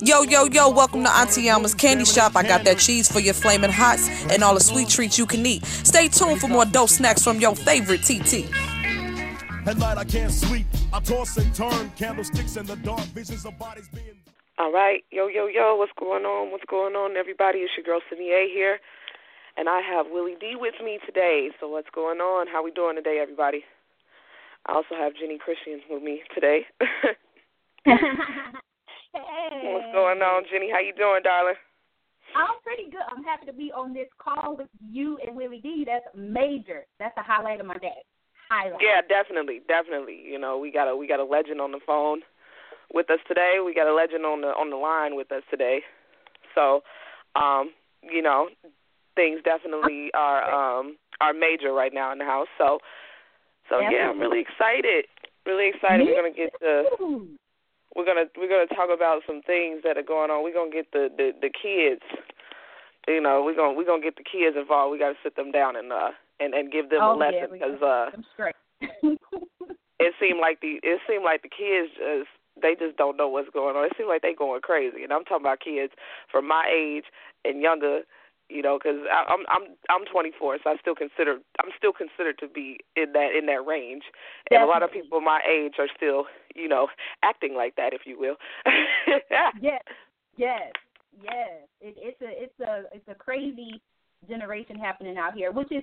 Yo, yo, yo, welcome to Auntie Alma's Candy Shop. I got that cheese for your flaming hots and all the sweet treats you can eat. Stay tuned for more dope snacks from your favorite TT. At night I can't sleep. I toss and turn, candlesticks in the dark, visions of bodies being. All right, yo, yo, yo, what's going on? What's going on, everybody? It's your girl Sydney A here, and I have Willie D with me today. So what's going on? How we doing today, everybody? I also have Jenny Christian with me today. Hey. What's going on, Jenny? How you doing, darling? I'm pretty good. I'm happy to be on this call with you and Willie D. That's major. That's a highlight of my day. Highlight. Yeah, definitely, definitely. You know, we got a we got a legend on the phone with us today. We got a legend on the on the line with us today. So, um, you know, things definitely are um are major right now in the house. So, so yeah, I'm really excited. Really excited. Me We're gonna get to. We're gonna we're gonna talk about some things that are going on. We're gonna get the the, the kids. You know, we're gonna we're gonna get the kids involved. We got to sit them down and uh and and give them oh, a lesson yeah, because got uh straight. it seemed like the it seemed like the kids just they just don't know what's going on. It seems like they going crazy, and I'm talking about kids from my age and younger. You know, because I'm I'm I'm 24, so I still consider I'm still considered to be in that in that range, and a lot of people my age are still you know acting like that, if you will. yes, yes, yes. It, it's a it's a it's a crazy generation happening out here, which is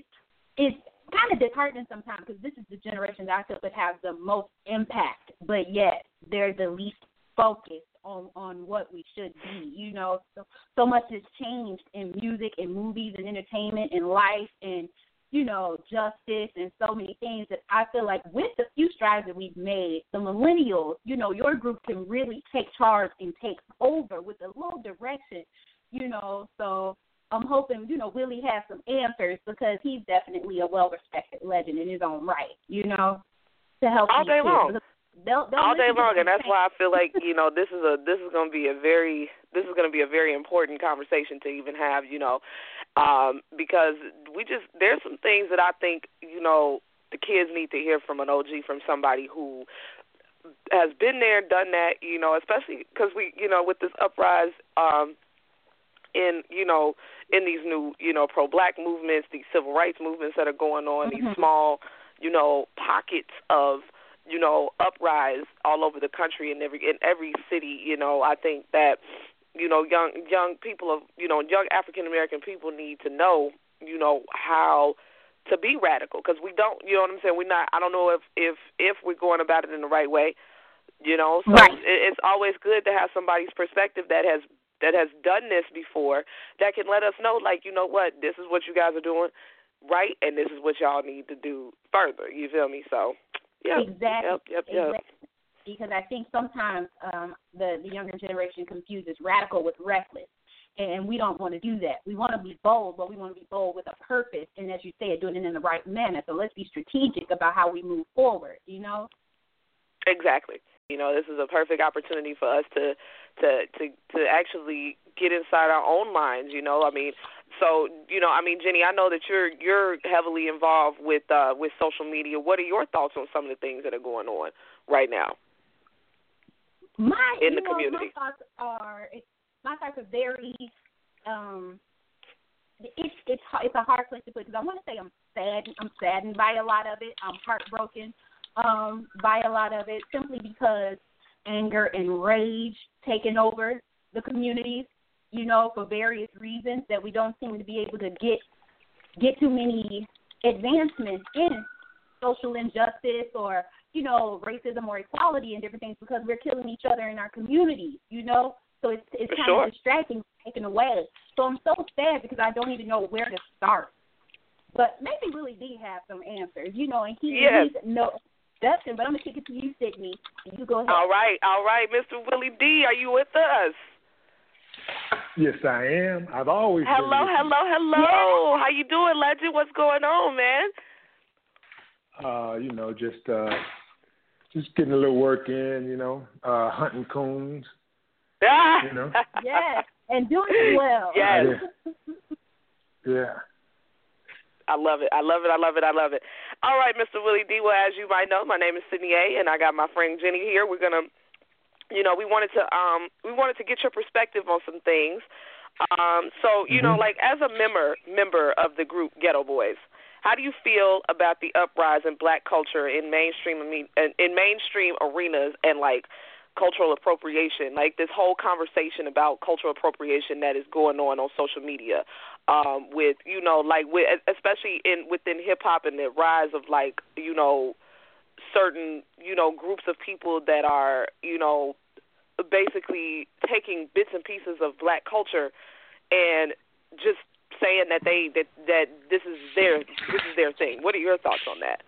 is kind of disheartening sometimes because this is the generation that I feel that has the most impact, but yet they're the least focused on on what we should be. You know, so so much has changed in music and movies and entertainment and life and you know justice and so many things that I feel like with the few strides that we've made, the millennials, you know, your group can really take charge and take over with a little direction. You know, so I'm hoping, you know, Willie has some answers because he's definitely a well respected legend in his own right, you know, to help All day long. They'll, they'll all day long, and that's why I feel like you know this is a this is going to be a very this is going to be a very important conversation to even have, you know, um, because we just there's some things that I think you know the kids need to hear from an OG from somebody who has been there, done that, you know, especially because we you know with this uprise um, in you know in these new you know pro black movements, these civil rights movements that are going on, these Mhm. small you know pockets of you know uprise all over the country in every in every city you know. I think that you know young young people of you know young african american people need to know you know how to be radical. Because we don't you know what i'm saying? We're not i don't know if if if we're going about it in the right way you know? So Right. it, it's always good to have somebody's perspective that has that has done this before that can let us know like you know what? This is what you guys are doing right and this is what y'all need to do further. You feel me? So yeah Exactly. yep yep yep Exactly. Because I think sometimes um, the the younger generation confuses radical with reckless, and we don't want to do that. We want to be bold, but we want to be bold with a purpose, and as you said, doing it in the right manner. So let's be strategic about how we move forward. You know. Exactly. You know, this is a perfect opportunity for us to to to to actually get inside our own minds, you know. I mean, so, you know, I mean, Jenny, I know that you're you're heavily involved with uh with social media. What are your thoughts on some of the things that are going on right now? My In the know, community. My thoughts are it's, my thoughts are very um it's it's it's a hard place to put because I want to say I'm sad I'm saddened by a lot of it I'm heartbroken um by a lot of it simply because anger and rage taking over the communities you know for various reasons that we don't seem to be able to get get too many advancements in social injustice or you know racism or equality and different things because we're killing each other in our communities you know so it's it's For kind sure. of distracting taken away so i'm so sad because i don't even know where to start but maybe willie d has some answers you know and he Yes. he's no Dustin, but I'm gonna kick it to you, Sydney. You go ahead. All right, all right, Mr. Willie D, are you with us? Yes, I am. I've always Hello, listening. hello, hello. How you doing, legend? What's going on, man? Uh, you know, just uh just getting a little work in, you know, uh hunting coons. Ah. You know? Yes, and doing well. Yes. Yeah. I love it. I love it. I love it. I love it. All right, Mr. Willie D. Well, as you might know, my name is Sydney A, and I got my friend Jenny here. We're gonna you know, we wanted to um we wanted to get your perspective on some things. Um, so you mm-hmm. know, like as a member member of the group Geto Boys, how do you feel about the uprise in black culture in mainstream in mainstream arenas and like cultural appropriation, like this whole conversation about cultural appropriation that is going on on social media, um, with you know, like with especially in within hip hop and the rise of like you know certain you know groups of people that are you know basically taking bits and pieces of black culture and just saying that they that that this is their this is their thing. What are your thoughts on that?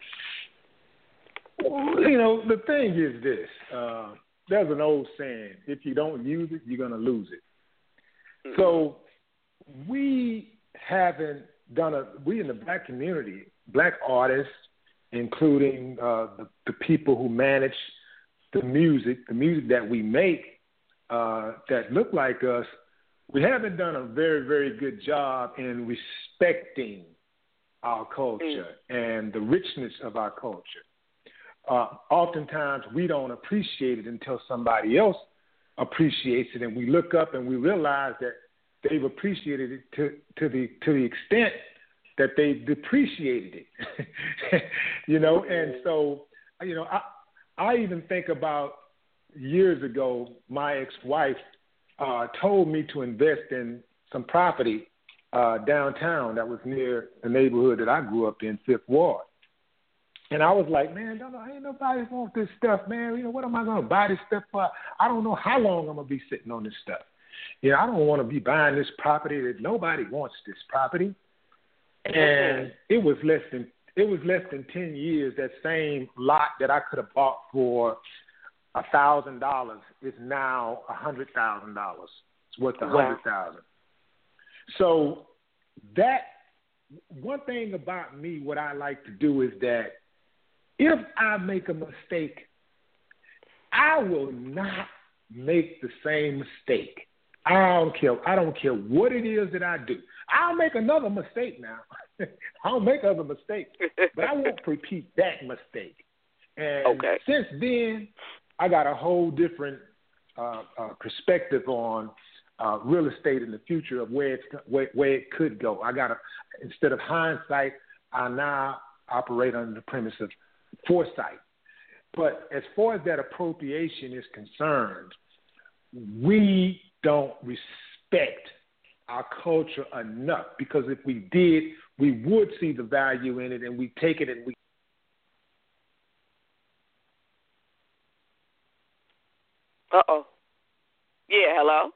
you know, the thing is this. Uh, there's an old saying: if you don't use it, you're gonna lose it. Mm-hmm. So we haven't done a. We in the black community, black artists, including uh, the, the people who manage the music, the music that we make, uh, that look like us, we haven't done a very, very good job in respecting our culture mm. and the richness of our culture. Uh, oftentimes, we don't appreciate it until somebody else appreciates it, and we look up and we realize that they've appreciated it to, to the to the extent that they've depreciated it. you know, and so you know, I I even think about years ago, my ex-wife uh, told me to invest in some property uh, downtown that was near the neighborhood that I grew up in, Fifth Ward. And I was like, man, don't know, ain't nobody want this stuff, man. You know, what am I gonna buy this stuff for? I don't know how long I'm gonna be sitting on this stuff. You know, I don't want to be buying this property that nobody wants this property. And it was less than it was less than ten years. That same lot that I could have bought for a thousand dollars is now a hundred thousand dollars. It's worth a hundred thousand. So that one thing about me, what I like to do is that if I make a mistake, I will not make the same mistake. I don't care. I don't care what it is that I do. I'll make another mistake now. I'll make other mistakes, but I won't repeat that mistake. And okay. since then, I got a whole different uh, uh, perspective on uh, real estate in the future of where it's where, where it could go. I got a instead of hindsight, I now operate under the premise of foresight. But as far as that appropriation is concerned, we don't respect our culture enough because if we did, we would see the value in it and we take it and we Uh oh. Yeah, hello?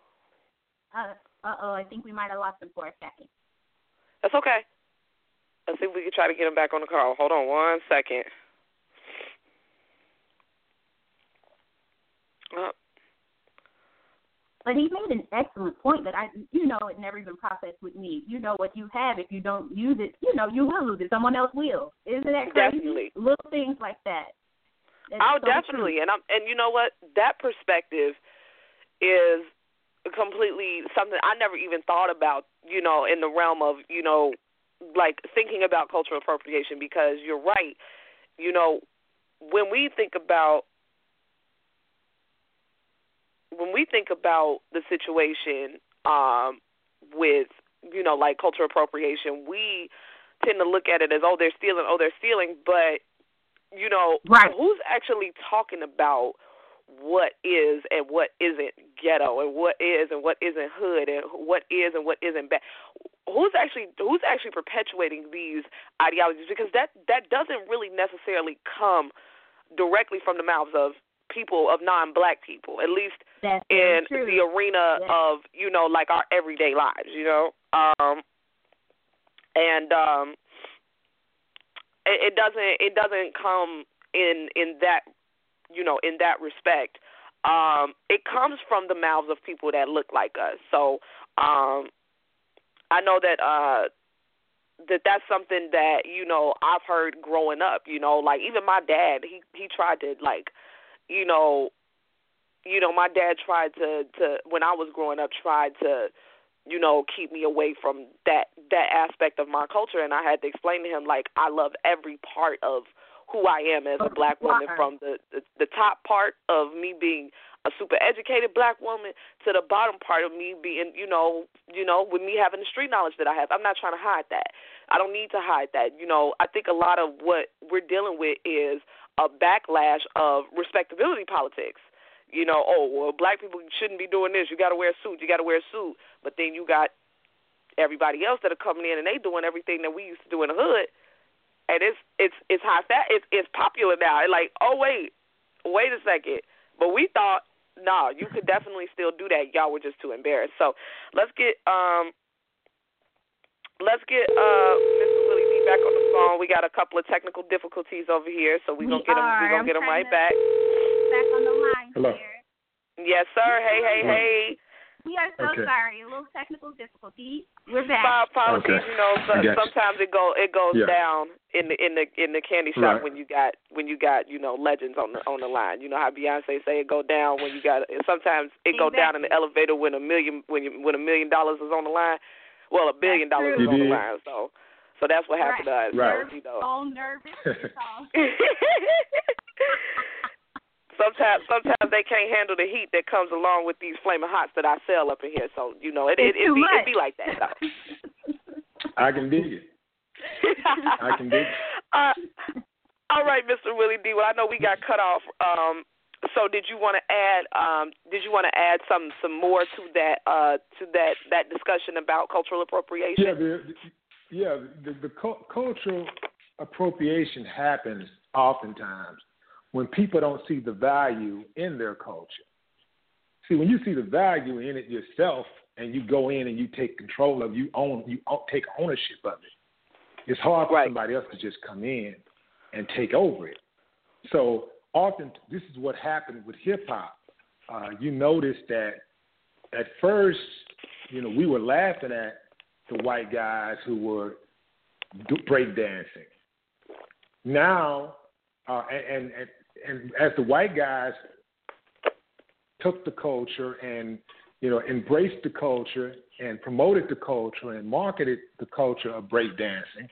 Uh oh, I think we might have lost him for a second. That's okay. Let's see if we can try to get him back on the call. Hold on one second. Uh, but he made an excellent point that I, you know, it never even processed with me. You know what you have. If you don't use it, you know you will lose it. Someone else will. Isn't that crazy? Definitely. Little things like that. oh, so definitely. True. And I'm, and you know what? That perspective is completely something I never even thought about. You know, in the realm of you know, like thinking about cultural appropriation because you're right. You know, when we think about when we think about the situation um, with you know like cultural appropriation, we tend to look at it as oh they're stealing, oh they're stealing, but you know right. who's actually talking about what is and what isn't ghetto and what is and what isn't hood and what is and what isn't bad who's actually who's actually perpetuating these ideologies because that that doesn't really necessarily come directly from the mouths of people of non-black people, at least That's in true. the arena yeah. of you know like our everyday lives, you know. Um, and um, it, it doesn't it doesn't come in in that you know in that respect. Um, it comes from the mouths of people that look like us. So um, I know that uh, that that's something that you know I've heard growing up. You know, like even my dad, he he tried to like you know, you know, my dad tried to to when I was growing up tried to you know keep me away from that that aspect of my culture and I had to explain to him like I love every part of who I am as a black woman from the, the the top part of me being a super educated black woman to the bottom part of me being, you know, you know, with me having the street knowledge that I have. I'm not trying to hide that. I don't need to hide that. You know, I think a lot of what we're dealing with is a backlash of respectability politics. You know, oh well, black people shouldn't be doing this. You got to wear a suit. You got to wear a suit. But then you got everybody else that are coming in and they doing everything that we used to do in the hood, and it's it's it's high fat. It's it's popular now. like, oh wait, wait a second. But we thought, nah, you could definitely still do that. Y'all were just too embarrassed. So let's get um let's get uh Mr. Willie D back on the phone. We got a couple of technical difficulties over here, so we're we gonna get him we're gonna get him right back. Back on the line Hello. here. Yes, sir. Hey, hey, hey. We are so okay. sorry. A little technical difficulty. We're back. My apologies. Okay. You know, so, sometimes it go it goes yeah. down in the in the in the candy shop right. when you got when you got you know legends on the on the line. You know how Beyonce say it go down when you got sometimes it go down in the elevator when a million when you, when a million dollars is on the line. Well, a billion dollars is on the line. So so that's what happened Right. to us. Right. So, you know. So nervous. sometimes sometimes they can't handle the heat that comes along with these flaming hots that I sell up in here. So you know it it, It's it, be, it be like that though. I can dig it. I can dig it. Uh, all right, Mr. Willie D. Well, I know we got cut off. Um, so did you want to add? Um, did you want to add some some more to that uh, to that that discussion about cultural appropriation? Yeah, the, yeah. The, the cu- cultural appropriation happens oftentimes when people don't see the value in their culture. See, when you see the value in it yourself, and you go in and you take control of, you own, you take ownership of it. It's hard for Right. somebody else to just come in and take over it. So often, this is what happened with hip hop. Uh, you notice that at first, you know, we were laughing at the white guys who were do, breakdancing. Now, uh, and, and and as the white guys took the culture and you know embraced the culture and promoted the culture and marketed the culture of breakdancing,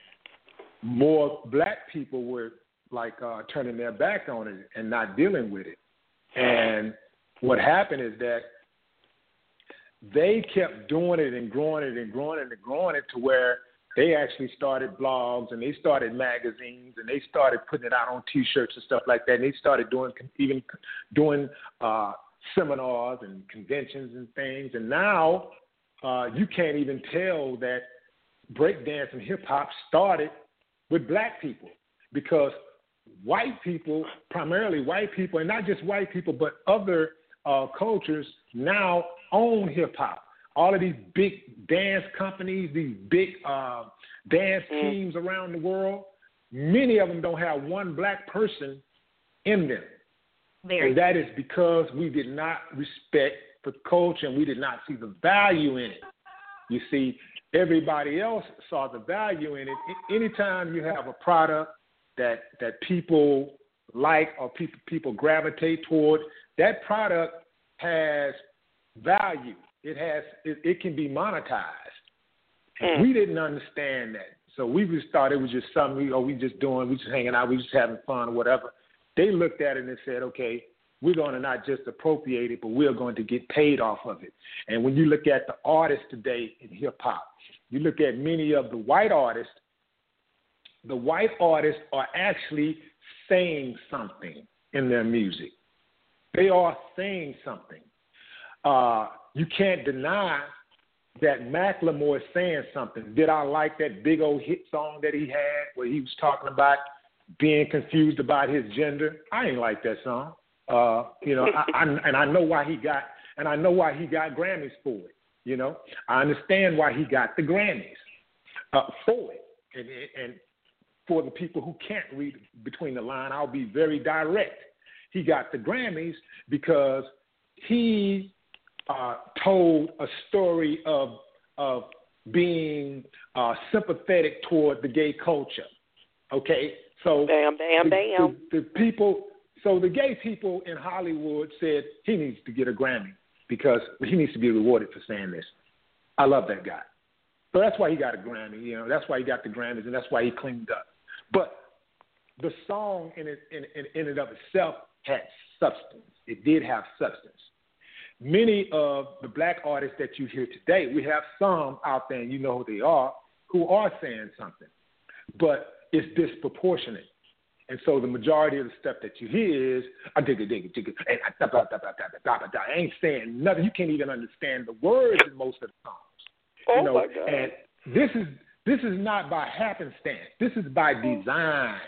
more black people were like uh, turning their back on it and not dealing with it. And what happened is that they kept doing it and growing it and growing it and growing it to where they actually started blogs and they started magazines and they started putting it out on T-shirts and stuff like that. And they started doing even doing uh, seminars and conventions and things. And now uh, you can't even tell that breakdance and hip hop started with black people because white people, primarily white people, and not just white people, but other uh, cultures now own hip hop. All of these big dance companies, these big uh, dance teams around the world, many of them don't have one black person in them. Very. And that is because we did not respect the culture and we did not see the value in it. You see, everybody else saw the value in it. Anytime you have a product that that people like or people people gravitate toward, that product has value. It has it, it can be monetized. And we didn't understand that. So we just thought it was just something we, oh, we just doing, we just hanging out, we just having fun or whatever. They looked at it and said, okay, we're going to not just appropriate it, but we're going to get paid off of it. And when you look at the artists today in hip hop, you look at many of the white artists, the white artists are actually saying something in their music. They are saying something. Uh, you can't deny that Macklemore is saying something. Did I like that big old hit song that he had where he was talking about being confused about his gender? I ain't like that song. Uh, you know, I, I, and I know why he got, and I know why he got Grammys for it. You know, I understand why he got the Grammys uh, for it. And, and for the people who can't read between the line, I'll be very direct. He got the Grammys because he uh, told a story of of being uh, sympathetic toward the gay culture. Okay, so Bam, bam, the, bam. The, the people, so the gay people in Hollywood said he needs to get a Grammy because he needs to be rewarded for saying this. I love that guy. So that's why he got a Grammy. You know, that's why he got the Grammys, and that's why he cleaned up. But the song in it in, in, in and of itself had substance. It did have substance. Many of the black artists that you hear today, we have some out there, and you know who they are, who are saying something, but it's disproportionate. And so the majority of the stuff that you hear is I dig it, dig it, dig it, and I, da, da, da, da, da, da, da, I ain't saying nothing. You can't even understand the words in most of the songs. Oh you know, my God. and this is this is not by happenstance. This is by mm. design.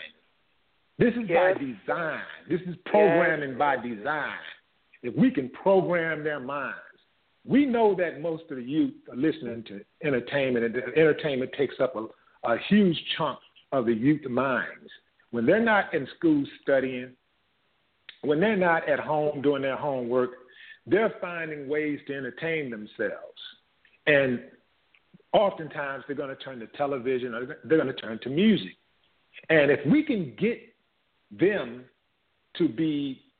This is Yes. by design. This is programming by design. If we can program their minds, we know that most of the youth are listening to entertainment, and entertainment takes up a, a huge chunk of the youth minds. When they're not in school studying, when they're not at home doing their homework, they're finding ways to entertain themselves. And oftentimes they're going to turn to television or they're going to turn to music. And if we can get them to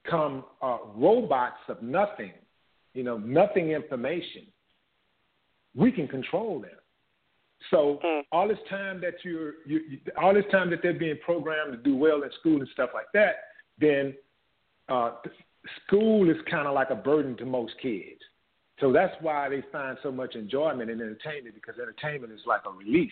become uh, robots of nothing, you know, nothing information, we can control them. So Mm. all this time that you're, you, you, all this time that they're being programmed to do well in school and stuff like that, then uh, school is kind of like a burden to most kids. So that's why they find so much enjoyment in entertainment because entertainment is like a release.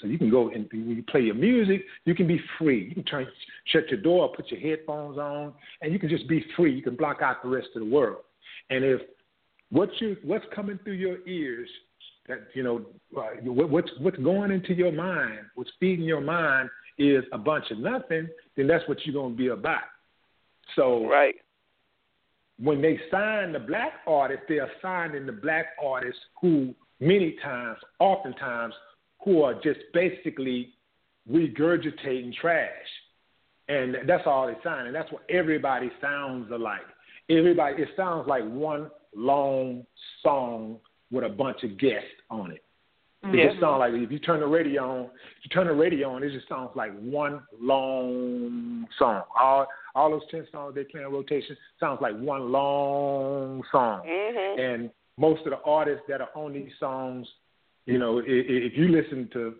So you can go and you play your music, you can be free. You can turn, shut your door, put your headphones on, and you can just be free. You can block out the rest of the world. And if what you what's coming through your ears, that you know, uh, what, what's what's going into your mind, what's feeding your mind is a bunch of nothing, then that's what you're going to be about. So Right. when they sign the black artist, they are signing the black artists who many times, oftentimes, who are just basically regurgitating trash. And that's all they sign. And that's what everybody sounds alike. Everybody, it sounds like one long song with a bunch of guests on it. It just sounds like if you turn the radio on, if you turn the radio on, it just sounds like one long song. All all those ten songs they play in rotation sounds like one long song. Mhm. And most of the artists that are on these songs, you know, if you listen to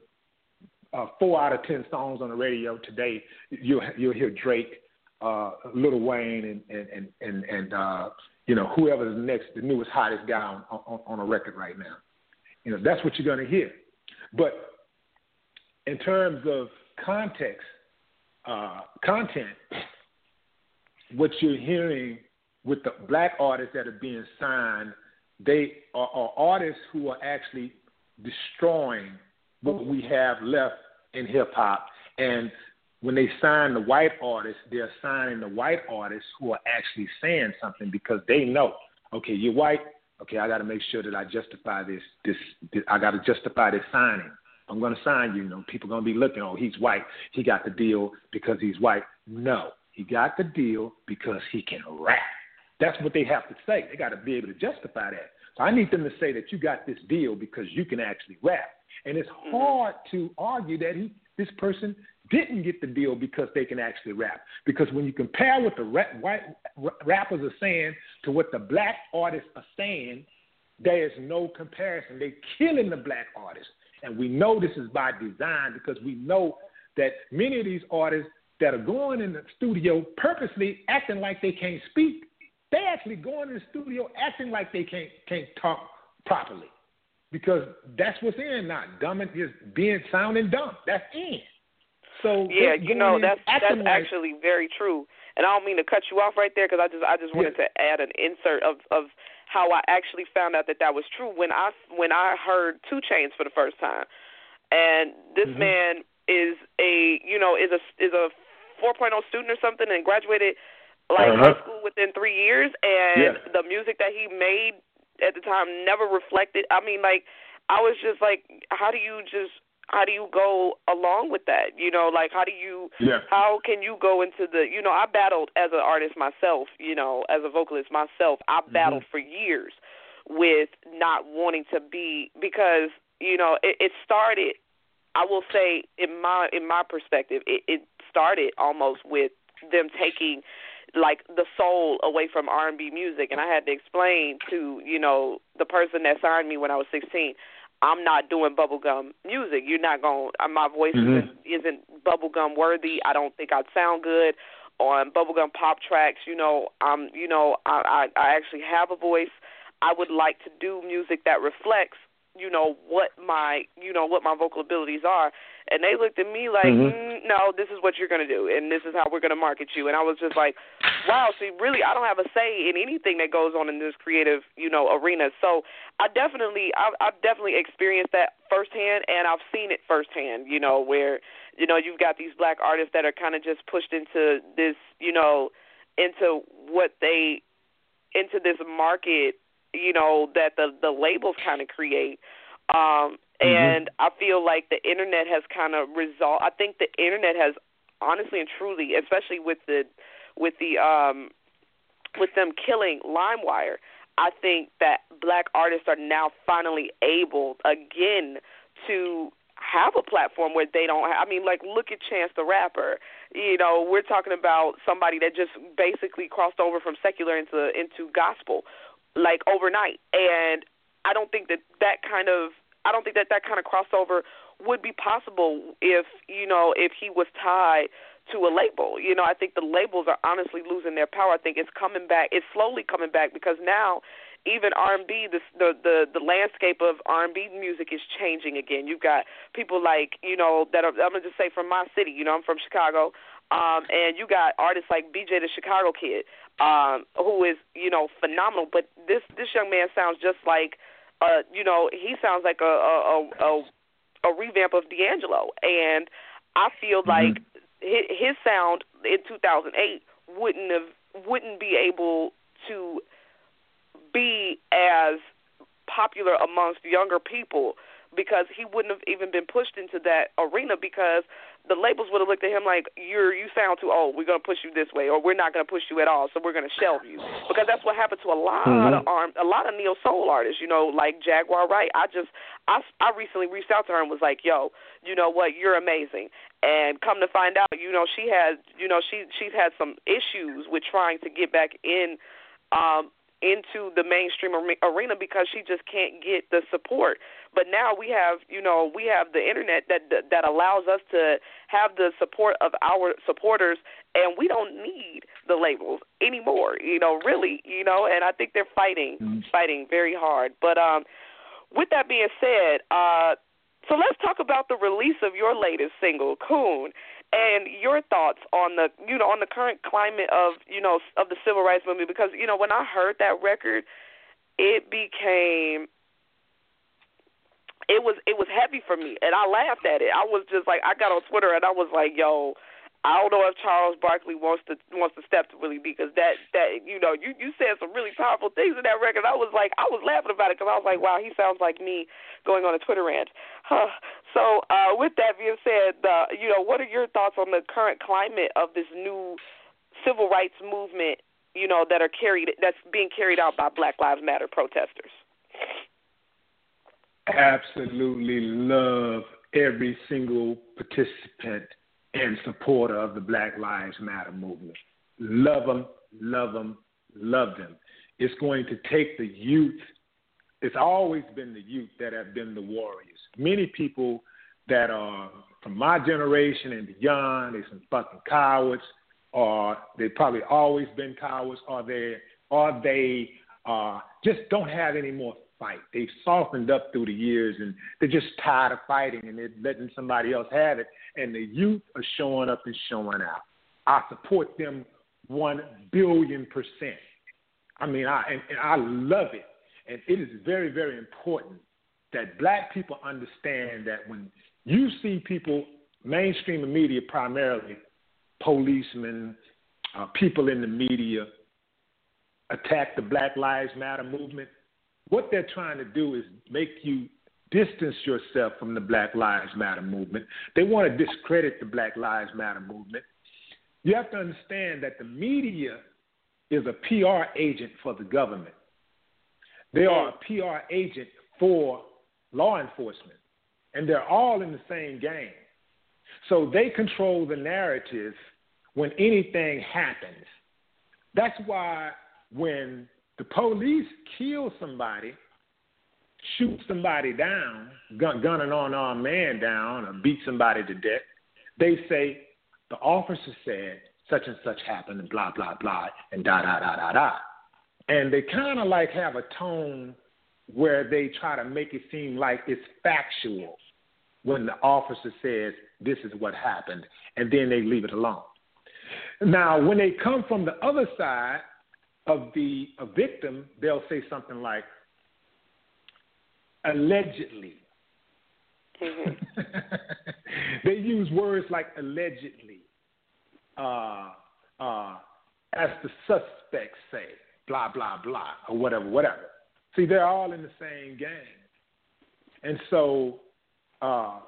uh, four out of ten songs on the radio today, you'll you'll hear Drake, uh, Lil Wayne, and and and and, uh, you know whoever's next, the newest hottest guy on, on on a record right now. You know, that's what you're going to hear. But in terms of context, uh, content, what you're hearing with the black artists that are being signed, they are, are artists who are actually destroying what we have left in hip hop. And when they sign the white artists, they're signing the white artists who are actually saying something because they know, okay, you're white. Okay, I got to make sure that I justify this. This, this I got to justify this signing. I'm going to sign you. You know, people going to be looking. Oh, he's white. He got the deal because he's white. No, he got the deal because he can rap. That's what they have to say. They got to be able to justify that. I need them to say that you got this deal because you can actually rap. And it's mm-hmm. hard to argue that he, this person didn't get the deal because they can actually rap. Because when you compare what the rap, white rappers are saying to what the black artists are saying, there is no comparison. They're killing the black artists. And we know this is by design because we know that many of these artists that are going in the studio purposely acting like they can't speak, they actually go into the studio acting like they can't can't talk properly. Because that's what's in now. Dumb and just being sounding dumb. That's in. So Yeah, you know that's that's like- actually very true. And I don't mean to cut you off right there because I just I just wanted to add an insert of of how I actually found out that that was true when I when I heard 2 Chainz for the first time. And this Mhm. man is a you know is a is a 4.0 student or something and graduated like Uh-huh. high school within 3 years and Yeah. the music that he made at the time never reflected. I mean like I was just like how do you just how do you go along with that? You know, like how do you Yeah. how can you go into the you know, I battled as an artist myself, you know, as a vocalist myself. I battled for years with not wanting to be because, you know, it, it started I will say in my in my perspective, it, it started almost with them taking like the soul away from R and B music and I had to explain to, you know, the person that signed me when I was sixteen, I'm not doing bubblegum music. You're not going to my voice Mhm. isn't, isn't bubblegum worthy. I don't think I'd sound good on bubblegum pop tracks. You know, um, you know, I, I I actually have a voice. I would like to do music that reflects you know what my you know what my vocal abilities are. And they looked at me like mm-hmm. mm, no this is what you're going to do and this is how we're going to market you. And i was just like wow see really i don't have a say in anything that goes on in this creative you know arena. So i definitely i've, I've definitely experienced that firsthand and i've seen it firsthand you know where you know you've got these black artists that are kind of just pushed into this you know into what they into this market you know that the the labels kind of create um mm-hmm. and i feel like the internet has kind of resolved i think the internet has honestly and truly especially with the with the um with them killing limewire i think that black artists are now finally able again to have a platform where they don't have, I mean like look at Chance the Rapper. You know, we're talking about somebody that just basically crossed over from secular into into gospel like overnight. And I don't think that that kind of I don't think that that kind of crossover would be possible if you know if he was tied to a label. You know, I think the labels are honestly losing their power. I think it's coming back. It's slowly coming back because now even R&B, the the the, the landscape of R&B music is changing again. You've got people like you know that are I'm gonna just say from my city. You know, I'm from Chicago, um, and you got artists like BJ the Chicago Kid, um, who is you know phenomenal. But this this young man sounds just like, uh, you know, he sounds like a a a, a revamp of D'Angelo, and I feel mm-hmm. like his, his sound in 2008 wouldn't have wouldn't be able to be as popular amongst younger people because he wouldn't have even been pushed into that arena because the labels would have looked at him like you're you sound too old. We're gonna push you this way, or we're not gonna push you at all. So we're gonna shelve you because that's what happened to a lot mm-hmm. of arm, a lot of neo soul artists. You know, like Jaguar Wright. I just I I recently reached out to her and was like, yo, you know what, you're amazing. And come to find out, you know, she has you know she she's had some issues with trying to get back in um into the mainstream arena because she just can't get the support. But now we have, you know, we have the internet that that allows us to have the support of our supporters, and we don't need the labels anymore. You know, really, you know, and I think they're fighting, mm-hmm. fighting very hard. But um, with that being said, uh, so let's talk about the release of your latest single, Coon and your thoughts on the you know on the current climate of you know of the civil rights movement because you know when I heard that record it became it was it was heavy for me and I laughed at it. I was just like I got on Twitter and I was like, yo, I don't know if Charles Barkley wants to wants to step to Willie D because that that you know you you said some really powerful things in that record. I was like I was laughing about it because I was like wow he sounds like me going on a Twitter rant. Huh. So uh, with that being said, uh, you know what are your thoughts on the current climate of this new civil rights movement? You know that are carried that's being carried out by Black Lives Matter protesters. Absolutely love every single participant and supporter of the Black Lives Matter movement. Love them, love them, love them. It's going to take the youth. It's always been the youth that have been the warriors. Many people that are from my generation and beyond, they're some fucking cowards, or they've probably always been cowards, or they, or they uh, just don't have any more fight. They've softened up through the years and they're just tired of fighting and they're letting somebody else have it. And the youth are showing up and showing out. I support them one billion percent. I mean, I and, and I love it, and it is very, very important that black people understand that when you see people, mainstream media primarily, policemen, uh, people in the media, attack the Black Lives Matter movement, what they're trying to do is make you distance yourself from the Black Lives Matter movement. They want to discredit the Black Lives Matter movement. You have to understand that the media is a PR agent for the government. They are a PR agent for law enforcement, and they're all in the same game. So they control the narrative when anything happens. That's why when the police kill somebody, shoot somebody down, gun, gun an unarmed man down, or beat somebody to death. They say the officer said such and such happened, and blah blah blah, and da da da da da. And they kind of like have a tone where they try to make it seem like it's factual when the officer says this is what happened, and then they leave it alone. Now, when they come from the other side of the a victim, they'll say something like, allegedly. Mm-hmm. they use words like allegedly, uh, uh, as the suspects say, blah, blah, blah, or whatever, whatever. See, they're all in the same game. And so, uh,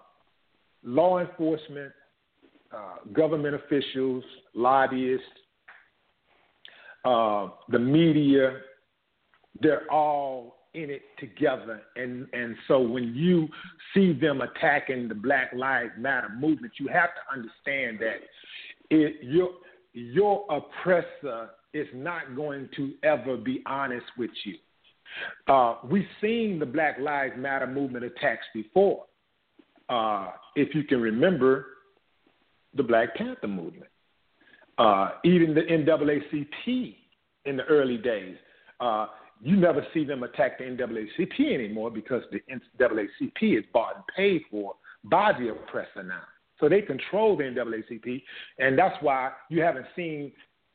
law enforcement, uh, government officials, lobbyists, uh, the media, they're all in it together. And, and so when you see them attacking the Black Lives Matter movement, you have to understand that it, your, your oppressor is not going to ever be honest with you. Uh, we've seen the Black Lives Matter movement attacks before. Uh, if you can remember the Black Panther movement, uh, even the NAACP in the early days. Uh, you never see them attack the NAACP anymore because the NAACP is bought and paid for by the oppressor now. So they control the NAACP, and that's why you haven't seen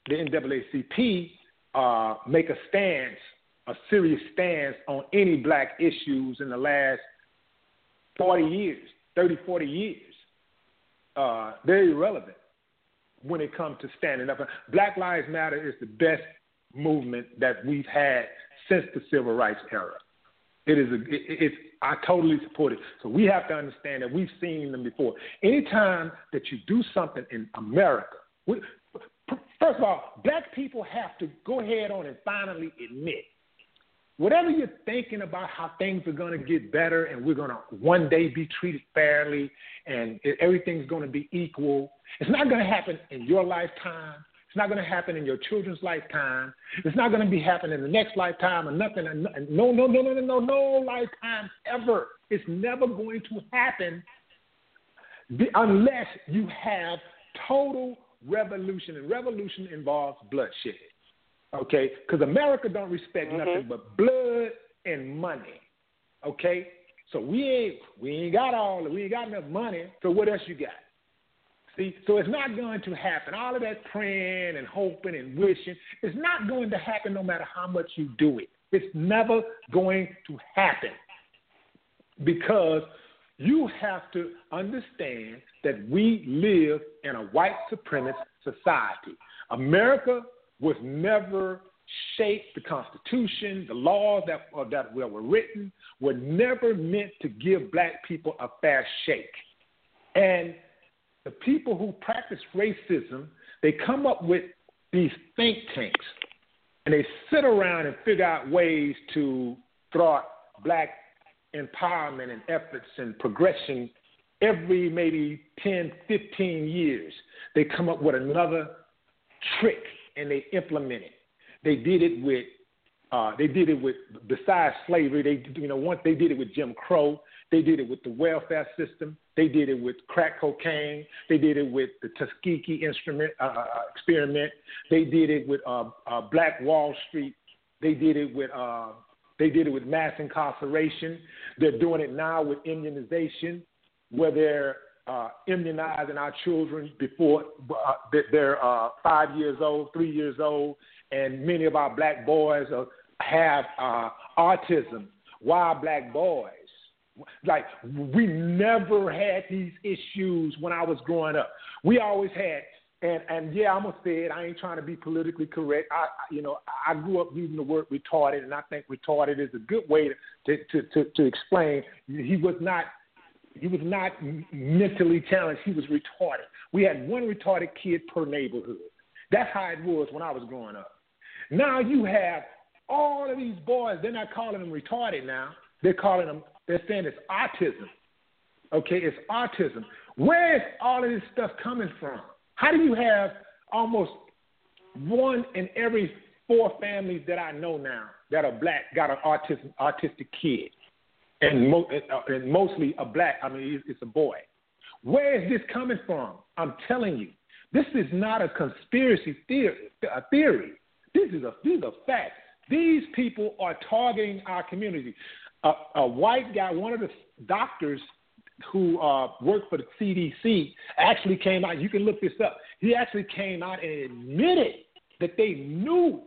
the NAACP uh, make a stance a serious stance on any black issues in the last 40 years, 30, 40 years. Uh, they're irrelevant when it comes to standing up. Black Lives Matter is the best movement that we've had since the civil rights era. It is a, it, it's I totally support it. So we have to understand that we've seen them before. Anytime that you do something in America, we, first of all, black people have to go ahead on and finally admit whatever you're thinking about how things are going to get better and we're going to one day be treated fairly and everything's going to be equal, it's not going to happen in your lifetime. It's not going to happen in your children's lifetime. It's not going to be happening in the next lifetime or nothing. No, no, no, no, no, no, no lifetime ever. It's never going to happen unless you have total revolution. And revolution involves bloodshed. Okay, because America don't respect mm-hmm. nothing but blood and money. Okay, so we ain't we ain't got all we ain't got enough money. So what else you got? See, so it's not going to happen. All of that praying and hoping and wishing, it's not going to happen no matter how much you do it. It's never going to happen because you have to understand that we live in a white supremacist society. America was never shaped, the Constitution, the laws that, uh, that were written were never meant to give black people a fair shake. And the people who practice racism, they come up with these think tanks and they sit around and figure out ways to thwart black empowerment and efforts and progression every maybe 10, 15 years. They come up with another trick and they implement it. They did it with uh, they did it with besides slavery. They you know once they did it with Jim Crow. They did it with the welfare system. They did it with crack cocaine. They did it with the Tuskegee instrument uh, uh, experiment. They did it with uh, uh, Black Wall Street. They did it with uh, they did it with mass incarceration. They're doing it now with immunization, where they're uh, immunizing our children before uh, they're uh, five years old, three years old, and many of our black boys are, have uh, autism. Why black boys? Like we never had these issues when I was growing up. We always had, and and yeah, I'm gonna say it. I ain't trying to be politically correct. I, you know, I grew up using the word retarded, and I think retarded is a good way to to to, to explain. He was not he was not mentally challenged. He was retarded. We had one retarded kid per neighborhood. That's how it was when I was growing up. Now you have all of these boys. They're not calling them retarded now. They're calling them. They're saying it's autism. Okay, it's autism. Where is all of this stuff coming from? How do you have almost one in every four families that I know now that are black got an autism autistic kid? And, mo- uh, and mostly a black. I mean, it's a boy. Where is this coming from? I'm telling you, This is not a conspiracy theory. A theory. This is a these are facts. These people are targeting our community. A, a white guy, one of the doctors who uh, worked for the CDC, actually came out. You can look this up. He actually came out and admitted that they knew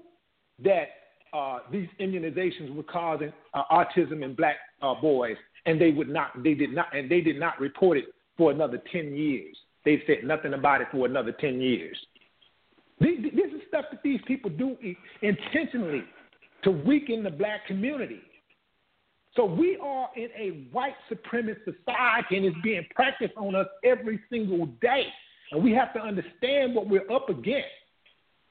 that uh, these immunizations were causing uh, autism in black uh, boys, and they would not, they did not, and they did not report it for another ten years. They said nothing about it for another ten years. This is stuff that these people do intentionally to weaken the black community. So we are in a white supremacist society, and it's being practiced on us every single day. And we have to understand what we're up against.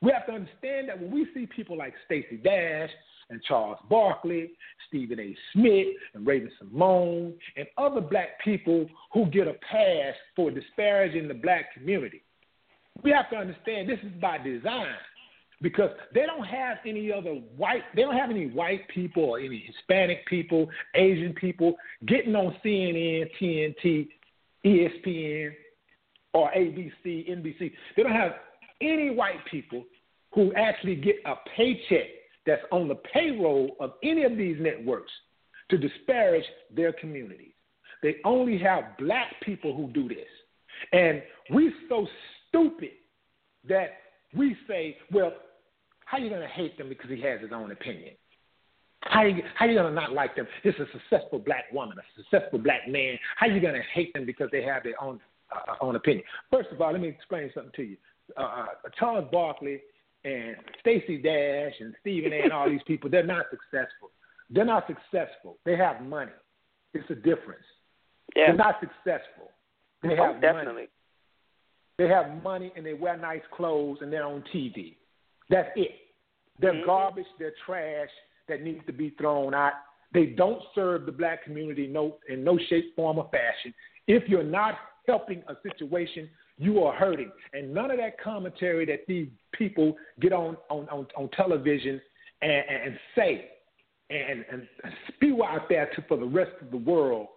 We have to understand that when we see people like Stacey Dash and Charles Barkley, Stephen A. Smith, and Raven-Symoné, and other black people who get a pass for disparaging the black community, we have to understand this is by design because they don't have any other white they don't have any white people or any Hispanic people, Asian people getting on CNN, TNT, ESPN, or ABC, NBC. They don't have any white people who actually get a paycheck that's on the payroll of any of these networks to disparage their communities. They only have black people who do this. And we're so stupid that we say, well, how you going to hate them because he has his own opinion? How you, how you going to not like them? This is a successful black woman, a successful black man. How you going to hate them because they have their own uh, own opinion? First of all, let me explain something to you. Uh, uh, Charles Barkley and Stacey Dash and Stephen A. and all these people, they're not successful. They're not successful. They have money. It's a difference. Yeah. They're not successful. They oh, have definitely. money. They have money and they wear nice clothes and they're on TV. That's it. They're mm-hmm. garbage. They're trash that needs to be thrown out. They don't serve the black community no, in no shape, form, or fashion. If you're not helping a situation, you are hurting. And none of that commentary that these people get on, on, on, on television and, and say and, and spew out there to, for the rest of the world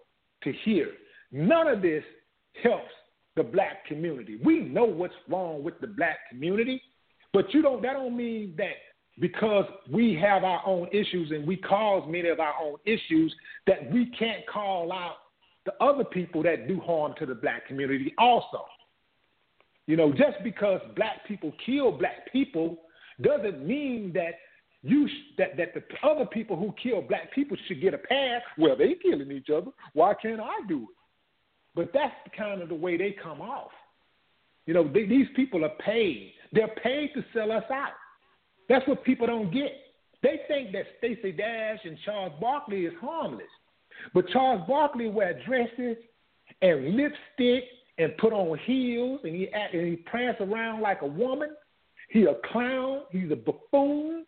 to hear. None of this helps the black community. We know what's wrong with the black community, but you don't. That don't mean that because we have our own issues and we cause many of our own issues that we can't call out the other people that do harm to the black community also. You know, just because black people kill black people doesn't mean that you sh- that that the other people who kill black people should get a pass. Well, they killing each other. Why can't I do it? But that's kind of the way they come off. You know, they, these people are paid. They're paid to sell us out. That's what people don't get. They think that Stacey Dash and Charles Barkley is harmless. But Charles Barkley wear dresses and lipstick and put on heels and he act, and he prance around like a woman. He a clown. He's a buffoon,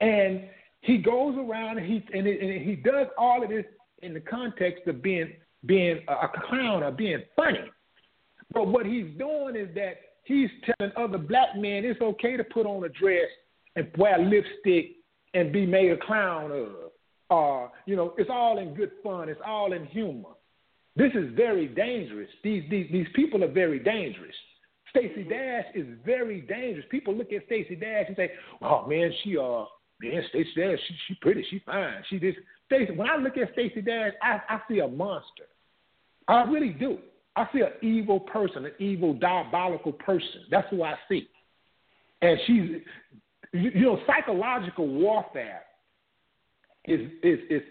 and he goes around and he and, it, and he does all of this in the context of being being a clown or being funny. But what he's doing is that he's telling other black men it's okay to put on a dress and wear lipstick and be made a clown of. Uh, you know, it's all in good fun. It's all in humor. This is very dangerous. These these these people are very dangerous. Stacey Dash is very dangerous. People look at Stacey Dash and say, "Oh man, she uh man, Stacey Dash, she she pretty, she fine, she this." Stacey, when I look at Stacey Dash, I, I see a monster. I really do. I see an evil person, an evil, diabolical person. That's who I see. And she's, you know, psychological warfare is is is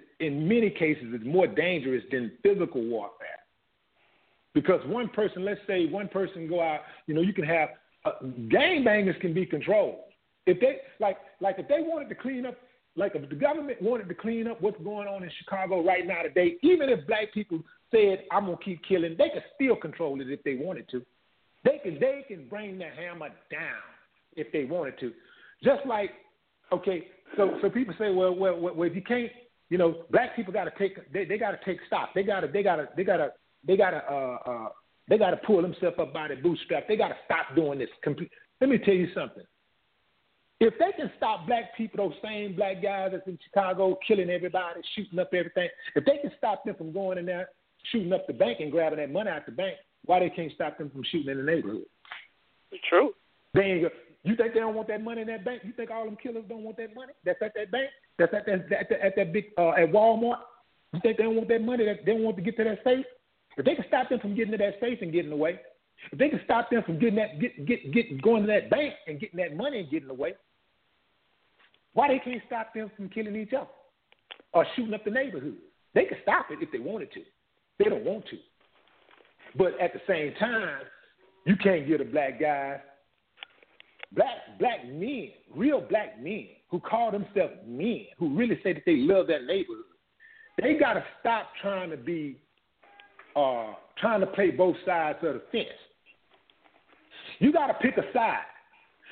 many cases is more dangerous than physical warfare. Because one person, let's say one person go out, you know, you can have uh, gang bangers can be controlled. If they like like if they wanted to clean up like if the government wanted to clean up what's going on in Chicago right now today, even if black people said I'm gonna keep killing, they could still control it if they wanted to. They can they can bring the hammer down if they wanted to. Just like okay, so so people say, well, well, well, if you can't, you know, black people got to take they they got to take stock. They got to they got to they got to they got to uh uh they got to pull themselves up by their bootstrap. They got to stop doing this. Let me tell you something. If they can stop black people, those same black guys that's in Chicago killing everybody, shooting up everything, if they can stop them from going in there, shooting up the bank and grabbing that money out the bank, why they can't stop them from shooting in the neighborhood? True. They ain't. You think they don't want that money in that bank? You think all them killers don't want that money? That's at that bank. That's at that at, that, at that big uh, at Walmart. You think they don't want that money? That they don't want to get to that safe? If they can stop them from getting to that safe and getting away, if they can stop them from getting that get get get going to that bank and getting that money and getting away, why they can't stop them from killing each other or shooting up the neighborhood? They can stop it if they wanted to. They don't want to. But at the same time, you can't get a black guy, black black men, real black men who call themselves men, who really say that they love that neighborhood. They got to stop trying to be, uh, trying to play both sides of the fence. You got to pick a side.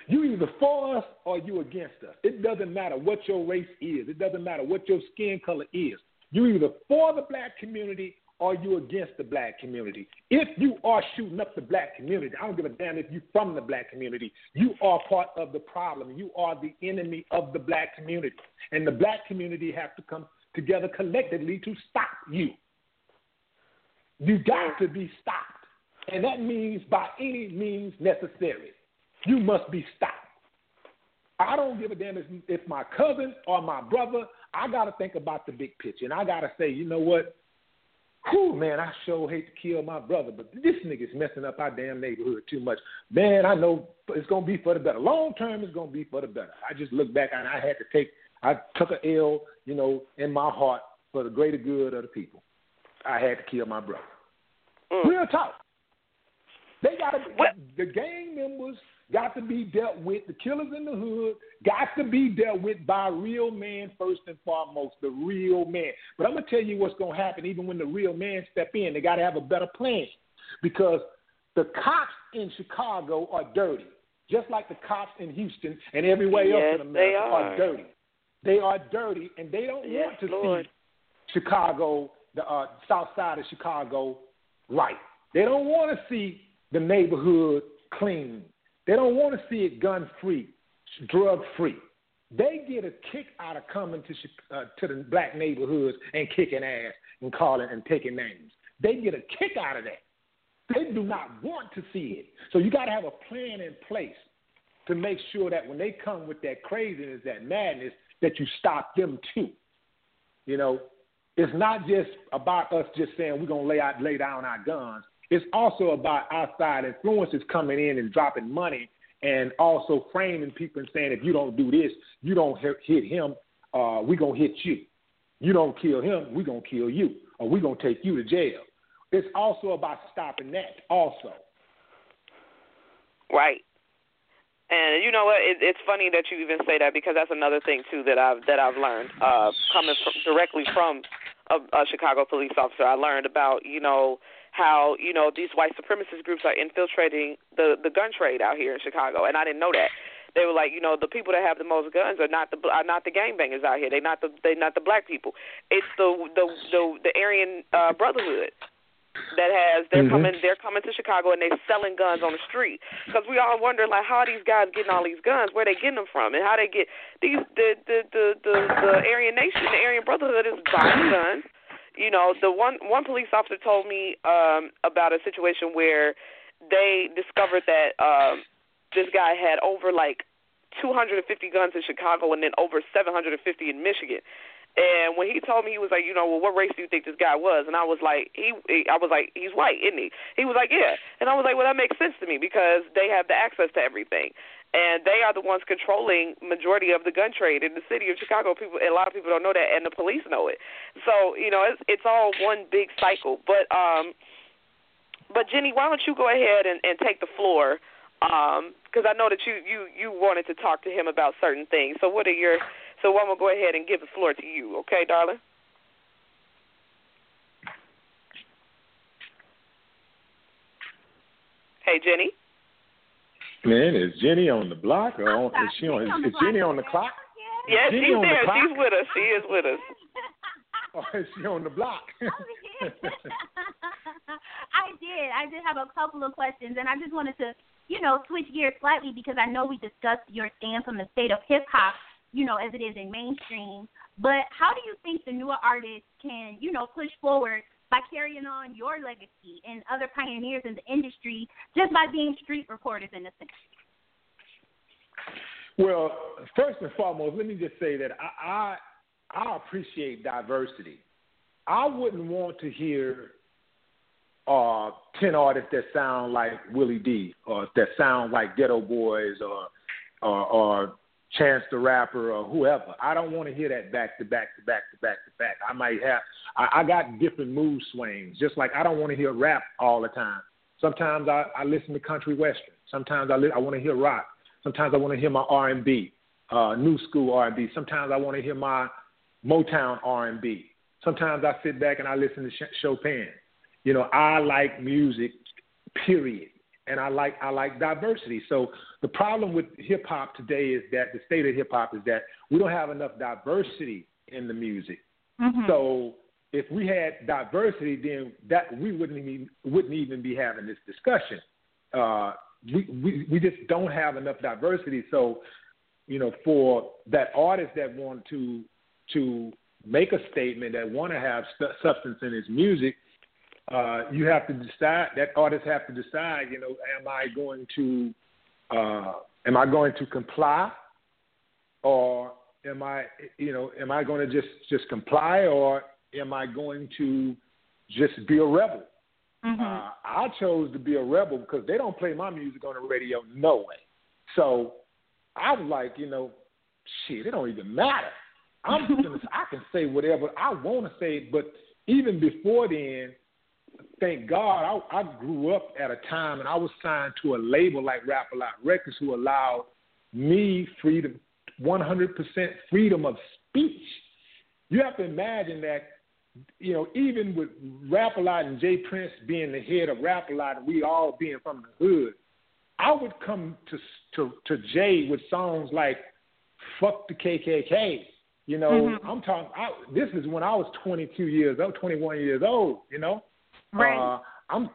You either for us or you against us. It doesn't matter what your race is. It doesn't matter what your skin color is. You either for the black community or you against the black community. If you are shooting up the black community, I don't give a damn if you're from the black community. You are part of the problem. You are the enemy of the black community. And the black community have to come together collectively to stop you. You got to be stopped. And that means by any means necessary. You must be stopped. I don't give a damn if, if my cousin or my brother, I got to think about the big picture. And I got to say, you know what? Whew, man, I sure hate to kill my brother, but this nigga's messing up our damn neighborhood too much. Man, I know it's gonna be for the better. Long term, it's gonna be for the better. I just look back and I had to take, I took a L, you know, in my heart for the greater good of the people. I had to kill my brother. Mm. Real talk. They got to the gang members got to be dealt with. The killers in the hood got to be dealt with by real man first and foremost, the real man. But I'm gonna tell you what's gonna happen. Even when the real man step in, they got to have a better plan because the cops in Chicago are dirty, just like the cops in Houston and everywhere yes, else in America are. are. dirty. They are dirty, and they don't yes, want to Lord. see Chicago, the uh, South Side of Chicago, right. They don't want to see the neighborhood clean. They don't want to see it gun free, drug free. They get a kick out of coming to uh, to the black neighborhoods and kicking ass and calling and taking names. They get a kick out of that. They do not want to see it. So you got to have a plan in place to make sure that when they come with that craziness, that madness, that you stop them too. You know, it's not just about us just saying we're gonna lay out lay down our guns. It's also about outside influences coming in and dropping money and also framing people and saying, if you don't do this, you don't hit him, uh, we're going to hit you. You don't kill him, we're going to kill you, or we're going to take you to jail. It's also about stopping that, also. Right. And you know what? It, it's funny that you even say that because that's another thing too that I've that I've learned uh, coming from, directly from a, a Chicago police officer. I learned about you know how you know these white supremacist groups are infiltrating the the gun trade out here in Chicago, and I didn't know that. They were like, you know, the people that have the most guns are not the are not the gangbangers out here. They not the they not the black people. It's the the the, the Aryan uh, Brotherhood that has they're mm-hmm. coming they're coming to Chicago and they're selling guns on the street because we all wonder like how are these guys getting all these guns where they getting them from and how they get these the the the the, the Aryan Nation the Aryan Brotherhood is buying guns you know, the one one police officer told me um about a situation where they discovered that um this guy had over like 250 guns in Chicago and then over 750 in Michigan. And when he told me, he was like, you know, well, what race do you think this guy was? And I was like, he, I was like, he's white, isn't he? He was like, yeah. And I was like, well, that makes sense to me because they have the access to everything and they are the ones controlling majority of the gun trade in the city of Chicago. People, a lot of people don't know that, and the police know it. So you know, it's it's all one big cycle. But um, but Jenny, why don't you go ahead and, and take the floor? Because um, I know that you you you wanted to talk to him about certain things. So what are your so I'm gonna go ahead and give the floor to you, okay, darling? Hey, Jenny. Man, is Jenny on the block or on, is she on? Is, is Jenny on the clock? Yes, Jenny she's there. The she's with us. She is with us. Or is she on the block? Oh, I did. I did have a couple of questions, and I just wanted to, you know, switch gears slightly because I know we discussed your stance on the state of hip hop, you know, as it is in mainstream. But how do you think the newer artists can, you know, push forward by carrying on your legacy and other pioneers in the industry just by being street reporters in a sense? Well, first and foremost, let me just say that I I, I appreciate diversity. I wouldn't want to hear uh, ten artists that sound like Willie D, or that sound like Geto Boys, or or, or Chance the Rapper, or whoever. I don't want to hear that back to back to back to back to back. I might have. I, I got different mood swings. Just like I don't want to hear rap all the time. Sometimes I, I listen to country western. Sometimes I li- I want to hear rock. Sometimes I want to hear my R and B, uh, new school R and B. Sometimes I want to hear my Motown R and B. Sometimes I sit back and I listen to Ch- Chopin. You know, I like music, period, and I like I like diversity. So the problem with hip hop today is that the state of hip hop is that we don't have enough diversity in the music. Mm-hmm. So if we had diversity, then that we wouldn't even wouldn't even be having this discussion. Uh, we, we we just don't have enough diversity. So, you know, for that artist that want to to make a statement that want to have st- substance in his music, uh, you have to decide. That artist have to decide. You know, am I going to uh, am I going to comply, or am I you know am I going to just just comply, or am I going to just be a rebel? Mm-hmm. Uh, I chose to be a rebel because they don't play my music on the radio, no way. So I was like, you know, shit, it don't even matter. I'm gonna, I can say whatever I want to say, but even before then, thank God, I, I grew up at a time and I was signed to a label like Rap A Lot Records, who allowed me freedom, 100% freedom of speech. You have to imagine that you know, even with Rap a Lot and J. Prince being the head of Rap a Lot and we all being from the hood, I would come to to to Jay with songs like "Fuck the KKK." You know, mm-hmm. I'm talking. I, this is when I was 22 years old, 21 years old. You know, right? Uh, I'm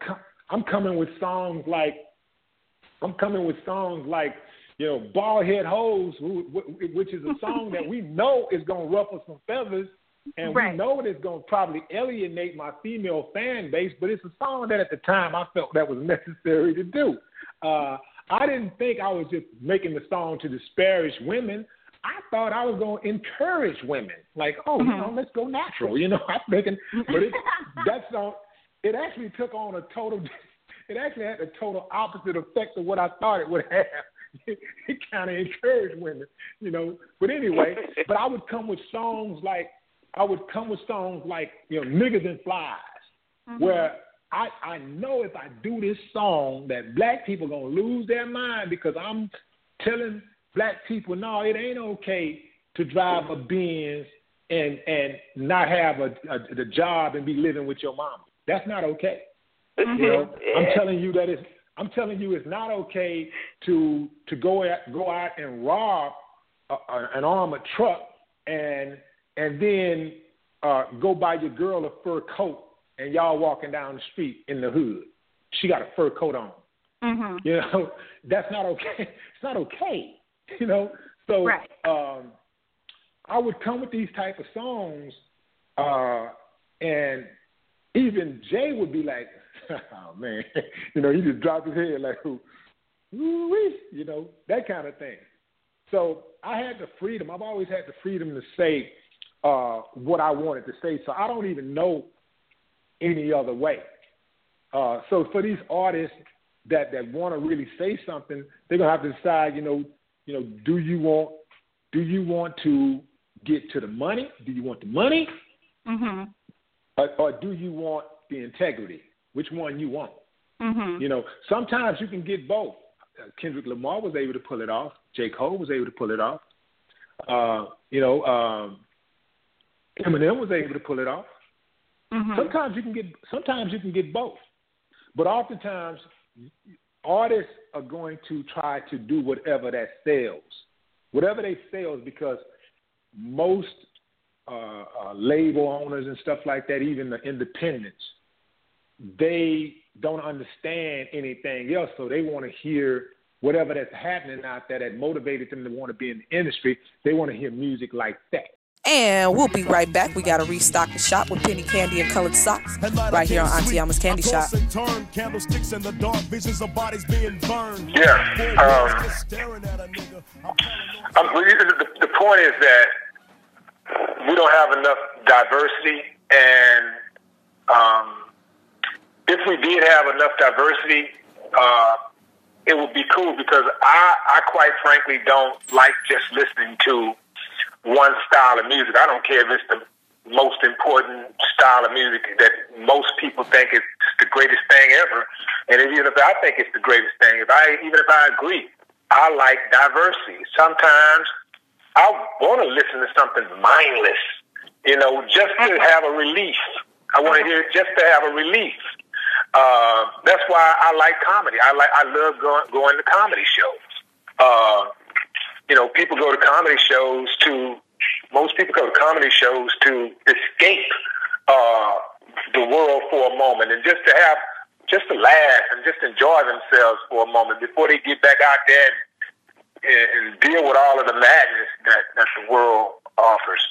I'm coming with songs like I'm coming with songs like you know, bald head hoes, which is a song that we know is gonna ruffle some feathers and right. we know it's going to probably alienate my female fan base, but it's a song that at the time I felt that was necessary to do. Uh, I didn't think I was just making the song to disparage women. I thought I was going to encourage women, like, oh, mm-hmm. you know, let's go natural. You know, I'm thinking, but it, that song, it actually took on a total, it actually had a total opposite effect of what I thought it would have. it kind of encouraged women, you know. But anyway, but I would come with songs like I would come with songs like, you know, niggas and flies, mm-hmm. where I, I know if I do this song that black people gonna lose their mind because I'm telling black people, no, it ain't okay to drive a Benz and and not have a, a the job and be living with your mama. That's not okay. Mm-hmm. You know, I'm telling you that it's I'm telling you it's not okay to to go out go out and rob a, a, an armored truck and and then uh, go buy your girl a fur coat and y'all walking down the street in the hood. She got a fur coat on. Mm-hmm. You know, that's not okay. It's not okay. You know, so right. um, I would come with these type of songs, uh, and even Jay would be like, "Oh man," you know, he just dropped his head like, "Ooh, you know, that kind of thing. So I had the freedom. I've always had the freedom to say uh, what I wanted to say. So I don't even know any other way. Uh, so for these artists that that want to really say something, they're gonna have to decide. You know, you know, do you want do you want to get to the money? Do you want the money, mm-hmm. or, or do you want the integrity? Which one you want? Mm-hmm. You know, sometimes you can get both. Kendrick Lamar was able to pull it off. J. Cole was able to pull it off. Uh, you know, um, Eminem was able to pull it off. Mm-hmm. Sometimes you can get sometimes you can get both, but oftentimes artists are going to try to do whatever that sells, whatever they sells, because most uh, uh, label owners and stuff like that, even the independents, they don't understand anything else, so they want to hear whatever that's happening out there that motivated them to want to be in the industry. They want to hear music like that. And we'll be right back. We got to restock the shop with penny candy and colored socks right here on Auntie Alma's Candy Shop. Candlesticks in the dark, visions of bodies being burned. Yeah. Um, um, the, the point is that we don't have enough diversity, and um, if we did have enough diversity, uh, it would be cool because I, I quite frankly don't like just listening to one style of music. I don't care if it's the most important style of music that most people think is the greatest thing ever. And even if I think it's the greatest thing, if I even if I agree, I like diversity. Sometimes I want to listen to something mindless, you know, just to mm-hmm. have a relief. I want to hear it just to have a relief. Uh, that's why I like comedy. I like I love going going to comedy shows. Uh, you know, people go to comedy shows to most people go to comedy shows to escape uh, the world for a moment and just to have just to laugh and just enjoy themselves for a moment before they get back out there and and, deal with all of the madness that, that the world offers.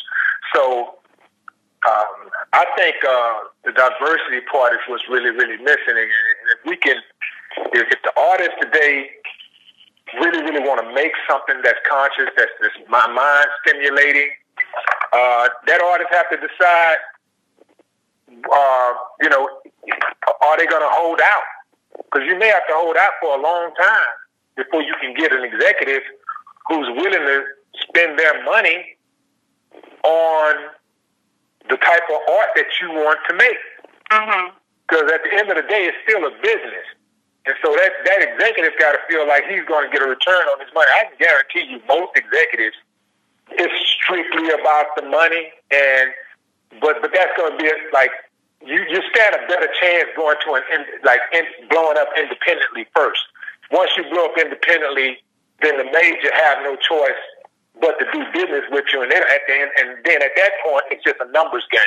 So um, I think uh, the diversity part is what's really, really missing. And if we can, if, if the artists today really, really want to make something that's conscious, that's, that's my mind stimulating, uh, that artist have to decide, uh, you know, are they going to hold out? Because you may have to hold out for a long time before you can get an executive who's willing to spend their money on the type of art that you want to make. Because mm-hmm. at the end of the day, it's still a business. And so that, that executive got to feel like he's going to get a return on his money. I can guarantee you most executives, it's strictly about the money. And, but, but that's going to be like, you, you stand a better chance going to an, like, in, blowing up independently first once you grow up independently, then the major have no choice but to do business with you. And then at the end, and then at that point, it's just a numbers game.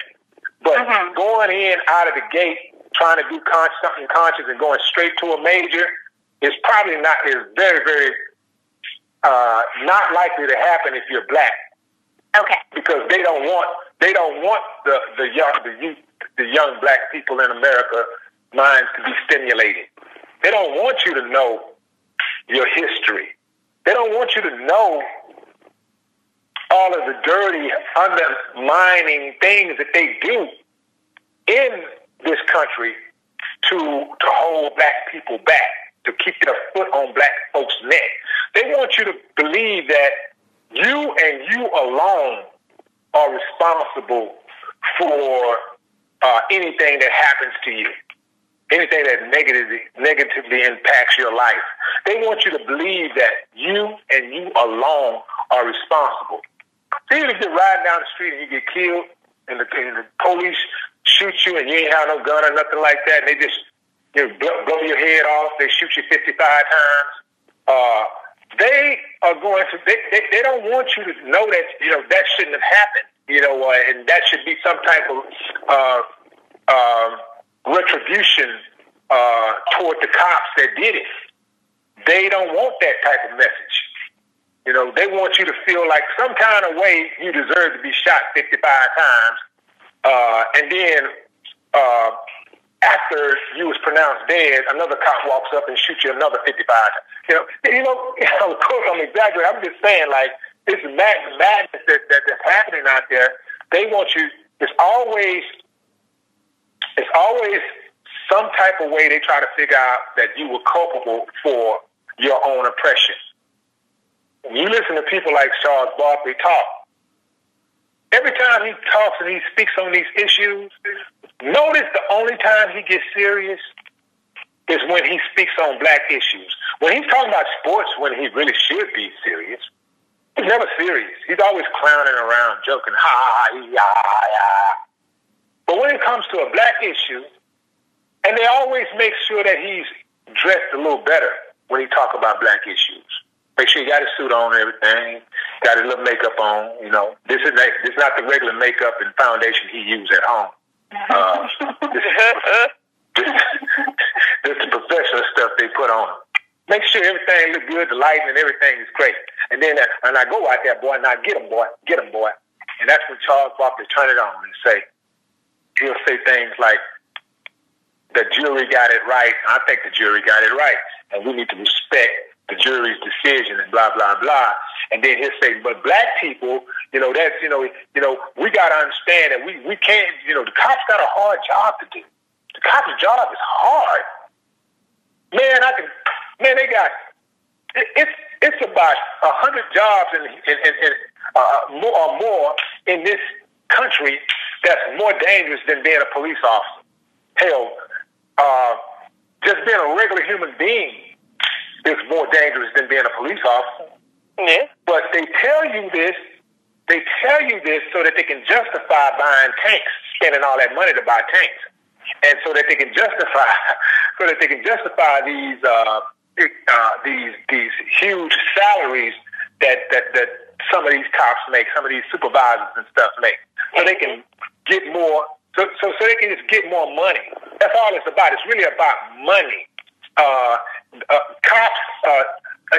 But mm-hmm. going in out of the gate, trying to do con- something conscious and going straight to a major is probably not is very very uh, not likely to happen if you're black. Okay. Because they don't want they don't want the the young the youth the young black people in America minds to be stimulated. They don't want you to know your history. They don't want you to know all of the dirty, undermining things that they do in this country to to hold black people back, to keep their foot on black folks' neck. They want you to believe that you and you alone are responsible for uh, anything that happens to you anything that negatively negatively impacts your life. They want you to believe that you and you alone are responsible. See, if you're riding down the street and you get killed, and the, and the police shoot you, and you ain't have no gun or nothing like that, and they just you blow, blow your head off, they shoot you 55 times. Uh, they are going to. They, they they don't want you to know that you know that shouldn't have happened. You know, uh, and that should be some type of. Uh, um, retribution uh, toward the cops that did it. They don't want that type of message. You know, they want you to feel like some kind of way you deserve to be shot 55 times, uh, and then uh, after you was pronounced dead, another cop walks up and shoots you another 55. You know, you know, of course I'm exaggerating. I'm just saying, like, this mad, madness that, that, that's happening out there. They want you. It's always it's always some type of way they try to figure out that you were culpable for your own oppression. When you listen to people like Charles Barkley talk, every time he talks and he speaks on these issues, notice the only time he gets serious is when he speaks on black issues. When he's talking about sports, when he really should be serious, he's never serious. He's always clowning around, joking, ha ha ha, ha. But when it comes to a black issue, and they always make sure that he's dressed a little better when he talk about black issues. Make sure he got his suit on and everything, got his little makeup on. You know, this is not, this is not the regular makeup and foundation he used at home. Uh, this, this, this is the professional stuff they put on. Make sure everything look good, the lighting and everything is great. And then, uh, and I go out there, boy, now get him, boy, get him, boy. And that's when Charles Barkley turn it on and say, he'll say things like, the jury got it right. I think the jury got it right. And we need to respect the jury's decision and blah, blah, blah. And then he'll say, but black people, you know, that's, you know, you know, we got to understand that we, we can't, you know, the cops got a hard job to do. The cops' job is hard. Man, I can, man, they got, it, it's, it's about a hundred jobs in, in, in, in uh, more or more in this country that's more dangerous than being a police officer. Hell, uh, just being a regular human being is more dangerous than being a police officer. Yeah. But they tell you this, they tell you this so that they can justify buying tanks, spending all that money to buy tanks, and so that they can justify, so that they can justify these uh, uh, these these huge salaries that that that some of these cops make, some of these supervisors and stuff make, so they can get more, so so so they can just get more money. That's all it's about. It's really about money. Uh, uh, cops uh,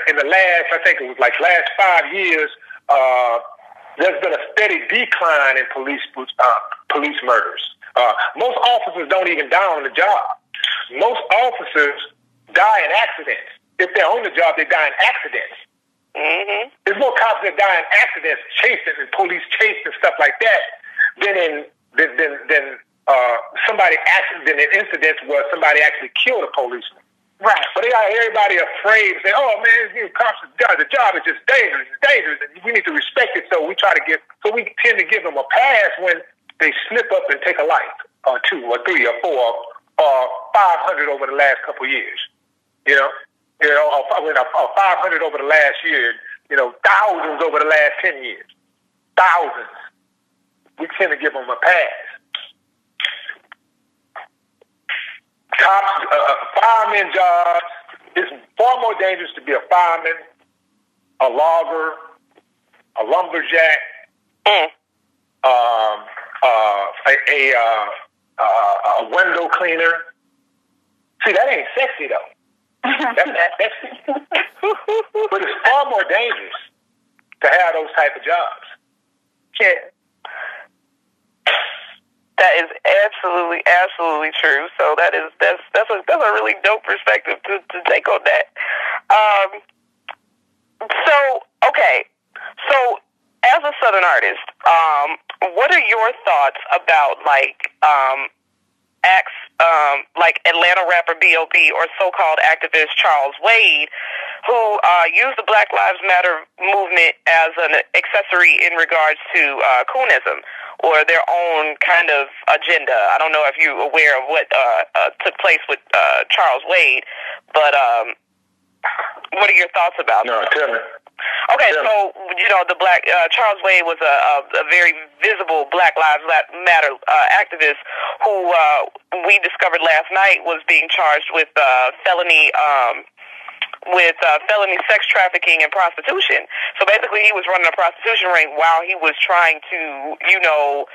in the last, I think it was like last five years, uh, there's been a steady decline in police uh, police murders. Uh, most officers don't even die on the job. Most officers die in accidents. If they're on the job, they die in accidents. Mm-hmm. There's more cops that die in accidents, chasing and police chase and stuff like that, than in than than, than uh, somebody actually than in incidents where somebody actually killed a policeman. Right. But they got everybody afraid, say, "Oh man, you know, cops, the job is just dangerous, it's dangerous, and we need to respect it." So we try to give, so we tend to give them a pass when they slip up and take a life, or two, or three, or four, or five hundred over the last couple years. You know, you know, or, or five hundred over the last year. You know, thousands over the last ten years. Thousands. We tend to give them a pass. Cops, uh, uh, fireman jobs. It's far more dangerous to be a fireman, a logger, a lumberjack, Mm. um, uh, a, a, uh, uh, a window cleaner. See, that ain't sexy though. That's not sexy. but it's far more dangerous to have those type of jobs. Yeah. That is absolutely, absolutely true. So that is that's that's a that's a really dope perspective to, to take on that. Um, so okay, so as a Southern artist, um, what are your thoughts about like um, acts um, like Atlanta rapper B.O.B. or so-called activist Charles Wade, who uh, used the Black Lives Matter movement as an accessory in regards to uh, coonism or their own kind of agenda. I don't know if you're aware of what uh, uh, took place with uh, Charles Wade, but um, what are your thoughts about No, tell me. Okay, so you know the black uh, Charles Wade was a, a, a very visible Black Lives Matter uh, activist who uh, we discovered last night was being charged with uh, felony um, with uh, felony sex trafficking and prostitution. So basically, he was running a prostitution ring while he was trying to, you know,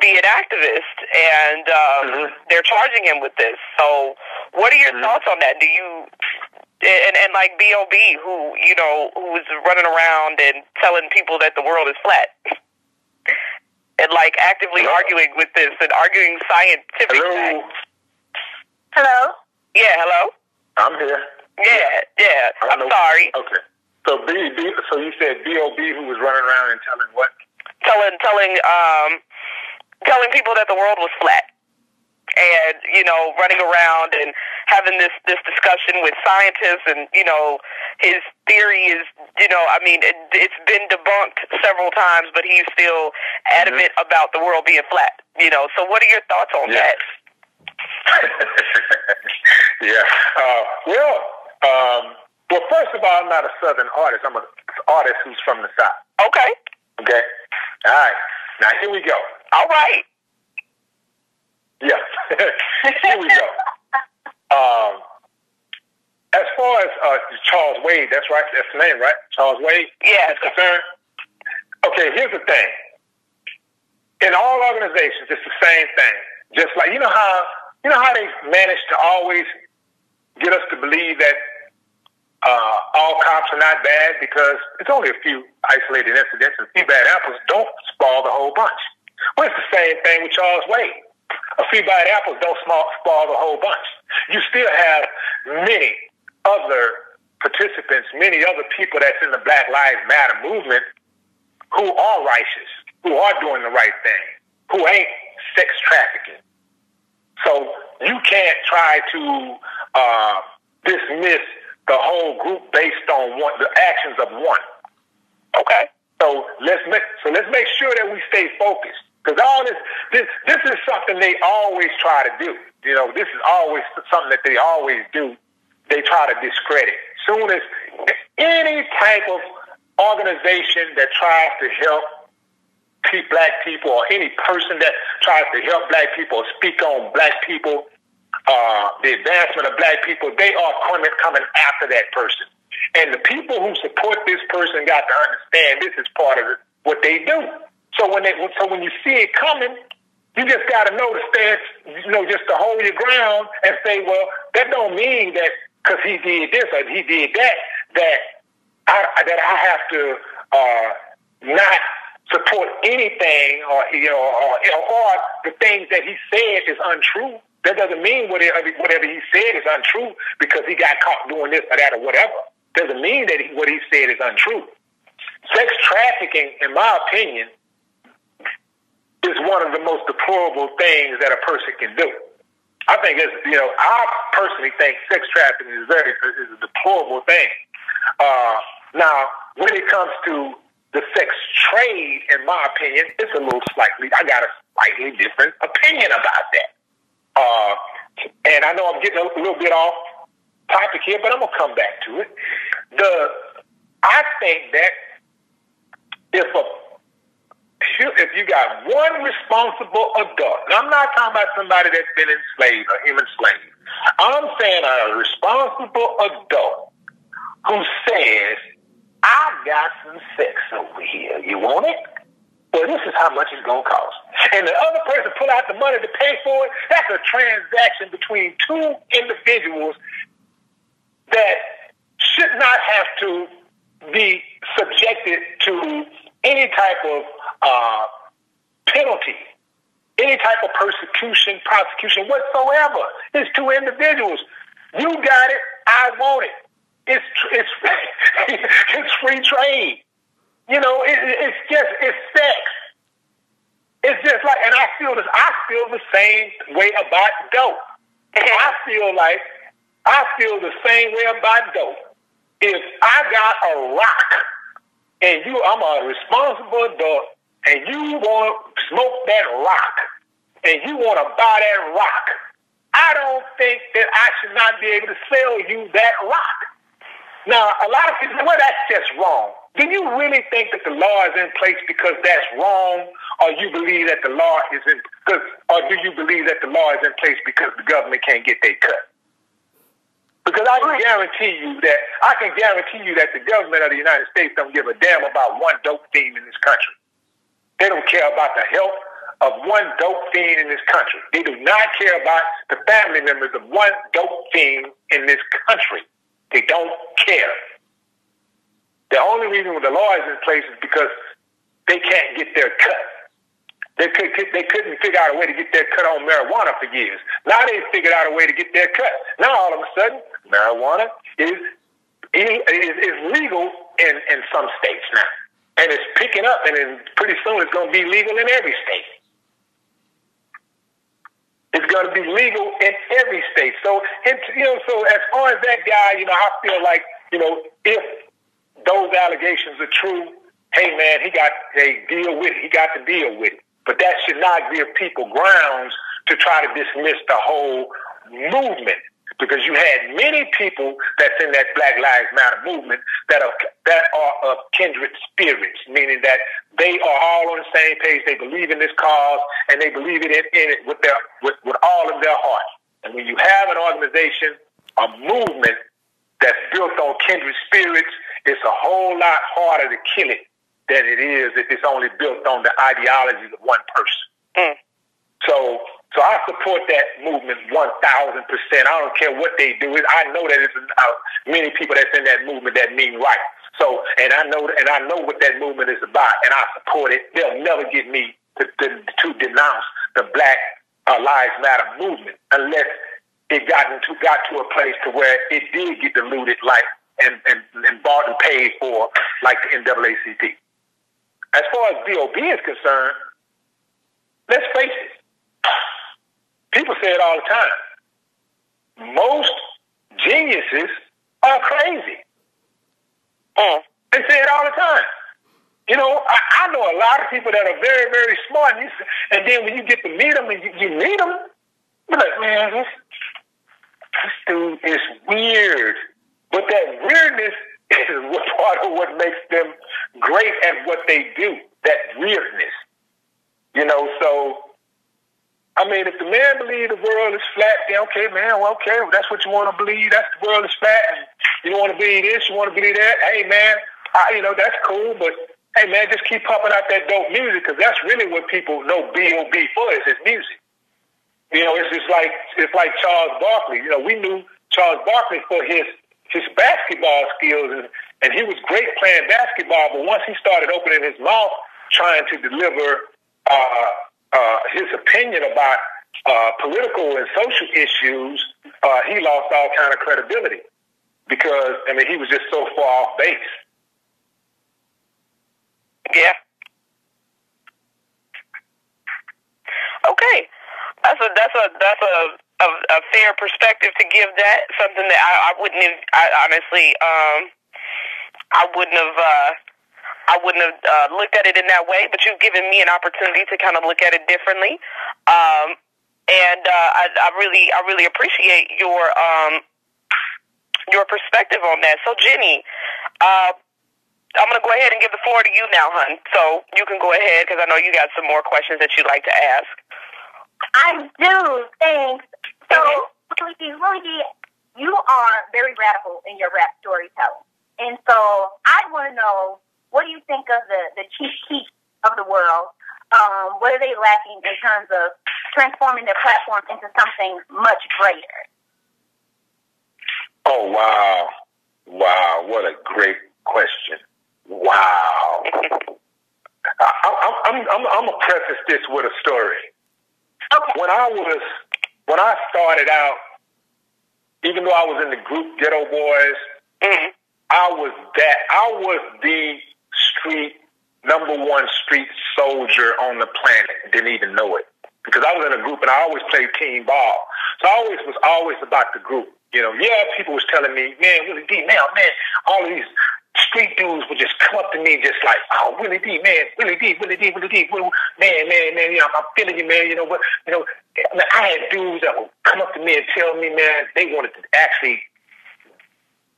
be an activist, and um, Mhm. they're charging him with this. So, what are your Mhm. thoughts on that? Do you and and like Bob, who you know, who was running around and telling people that the world is flat, and like actively Hello? arguing with this and arguing scientific Hello, facts. Hello. Yeah. Hello. I'm here. Yeah. Yeah. I'm know- sorry. Okay. So B, B so you said B.O.B. who was running around and telling what? telling telling um telling people that the world was flat and you know running around and having this this discussion with scientists and you know his theory is you know i mean it, it's been debunked several times but he's still adamant about the world being flat you know so what are your thoughts on that yeah. Uh, well, um, well, first of all, I'm not a Southern artist. I'm an artist who's from the South. okay Okay. All right. Now here we go. all right Yeah. here we go. Um, as far as uh, Charles Wade, that's right. That's the name, right? Charles Wade. yeah is concerned. Okay. Here's the thing. In all organizations, it's the same thing. Just like you know how you know how they manage to always get us to believe that uh, all cops are not bad because it's only a few isolated incidents, and a few bad apples don't spoil the whole bunch. Well, it's the same thing with Charles Wade. A few bad apples don't spoil the whole bunch. You still have many other participants, many other people that's in the Black Lives Matter movement who are righteous, who are doing the right thing, who ain't sex trafficking. So you can't try to uh, dismiss the whole group based on one, the actions of one. Okay. So let's make so let's make sure that we stay focused because all this this this is something they always try to do. You know, this is always something that they always do. They try to discredit. Soon as any type of organization that tries to help black people or any person that tries to help black people or speak on black people, uh, the advancement of black people, they are coming, coming after that person. And the people who support this person got to understand this is part of what they do. So when they, so when you see it coming, you just got to know the stance, you know, just to hold your ground and say, well, that don't mean that because he did this or he did that, that I, that I have to uh, not support anything or you know or, or the things that he said is untrue. That doesn't mean whatever whatever he said is untrue because he got caught doing this or that or whatever. Doesn't mean that he, what he said is untrue. Sex trafficking, in my opinion, is one of the most deplorable things that a person can do. I think it's you know I personally think sex trafficking is very is a deplorable thing. Uh, now, when it comes to the sex trade, in my opinion, it's a little slightly. I got a slightly different opinion about that. Uh, and I know I'm getting a little bit off topic here, but I'm gonna come back to it. The I think that if a if you got one responsible adult, and I'm not talking about somebody that's been enslaved or human slave. I'm saying a responsible adult who says, I got some sex over here. You want it? Well, this is how much it's going to cost. And the other person pull out the money to pay for it. That's a transaction between two individuals that should not have to be subjected to any type of uh, penalty, any type of persecution, prosecution whatsoever. It's two individuals. You got it. I want it. It's it's it's free trade. You know, it, it's just it's sex. It's just like, and I feel this. I feel the same way about dope. I feel like I feel the same way about dope. If I got a rock and you, I'm a responsible adult, and you want to smoke that rock, and you want to buy that rock, I don't think that I should not be able to sell you that rock. Now, a lot of people well, that's just wrong. Do you really think that the law is in place because that's wrong, or you believe that the law is in, because, or do you believe that the law is in place because the government can't get their cut? Because I can guarantee you that I can guarantee you that the government of the United States don't give a damn about one dope fiend in this country. They don't care about the health of one dope fiend in this country. They do not care about the family members of one dope fiend in this country. They don't care. The only reason the law is in place is because they can't get their cut. They, could, they couldn't figure out a way to get their cut on marijuana for years. Now they figured out a way to get their cut. Now all of a sudden, marijuana is is, is legal in, in some states now. And it's picking up, and then pretty soon it's going to be legal in every state. It's going to be legal in every state. So, you know, so as far as that guy, you know, I feel like, you know, if those allegations are true, hey man, he got a deal with it. He got to deal with it. But that should not give people grounds to try to dismiss the whole movement because you had many people that's in that Black Lives Matter movement that are that are of kindred spirits, meaning that they are all on the same page. They believe in this cause and they believe it in, in it with their with, with all of their heart. And when you have an organization, a movement that's built on kindred spirits, it's a whole lot harder to kill it than it is if it's only built on the ideologies of one person. Mm. So So I support that movement one thousand percent. I don't care what they do. I know that it's uh, many people that's in that movement that mean right. So, and I know, and I know what that movement is about, and I support it. They'll never get me to, to, to denounce the Black uh, Lives Matter movement unless it got into got to a place to where it did get diluted, like and and, and bought and paid for, like the NAACP. As far as BOB is concerned, let's face it. People say it all the time. Most geniuses are crazy. Mm. They say it all the time. You know, I, I know a lot of people that are very, very smart, and, you, and then when you get to meet them and you, you meet them, you're like, man, this, this dude is weird. But that weirdness is what part of what makes them great at what they do. That weirdness. You know, so I mean, if the man believes the world is flat, then okay, man, well, okay, well, that's what you want to believe. That's the world is flat, and you don't want to believe this, you want to believe that. Hey, man, I, you know that's cool, but hey, man, just keep pumping out that dope music because that's really what people know B.O.B. for is his music. You know, it's just like it's like Charles Barkley. You know, we knew Charles Barkley for his his basketball skills, and, and he was great playing basketball. But once he started opening his mouth, trying to deliver uh, uh, his opinion about uh, political and social issues, uh, he lost all kind of credibility because I mean he was just so far off base. Yeah. Okay, that's a that's a that's a, a a fair perspective to give that something that I, I wouldn't have I honestly um I wouldn't have uh I wouldn't have uh, looked at it in that way, but you've given me an opportunity to kind of look at it differently. Um, and uh, I, I really, I really appreciate your um, your perspective on that. So, Jenny, uh, I'm going to go ahead and give the floor to you now, hun. So you can go ahead because I know you got some more questions that you'd like to ask. I do. Thanks. So, Willie you are very radical in your rap storytelling. And so I want to know what do you think of the, the Chief Keef of the world? Um, what are they lacking in terms of transforming their platform into something much greater? Oh wow, wow! What a great question! Wow. I, I, I'm I'm I'm gonna preface this with a story. Okay. When I was when I started out, even though I was in the group Geto Boys, Mm-hmm. I was that I was the street number one street soldier on the planet. Didn't even know it because I was in a group and I always played team ball. So I always was always about the group. You know, yeah, people was telling me, man, Willie D, man, man, all of these street dudes would just come up to me just like, oh, Willie D, man, Willie D, Willie D, Willie D, Willie, man, man, man, you know, I'm feeling you, man. You know what? You know, I had dudes that would come up to me and tell me, man, they wanted to actually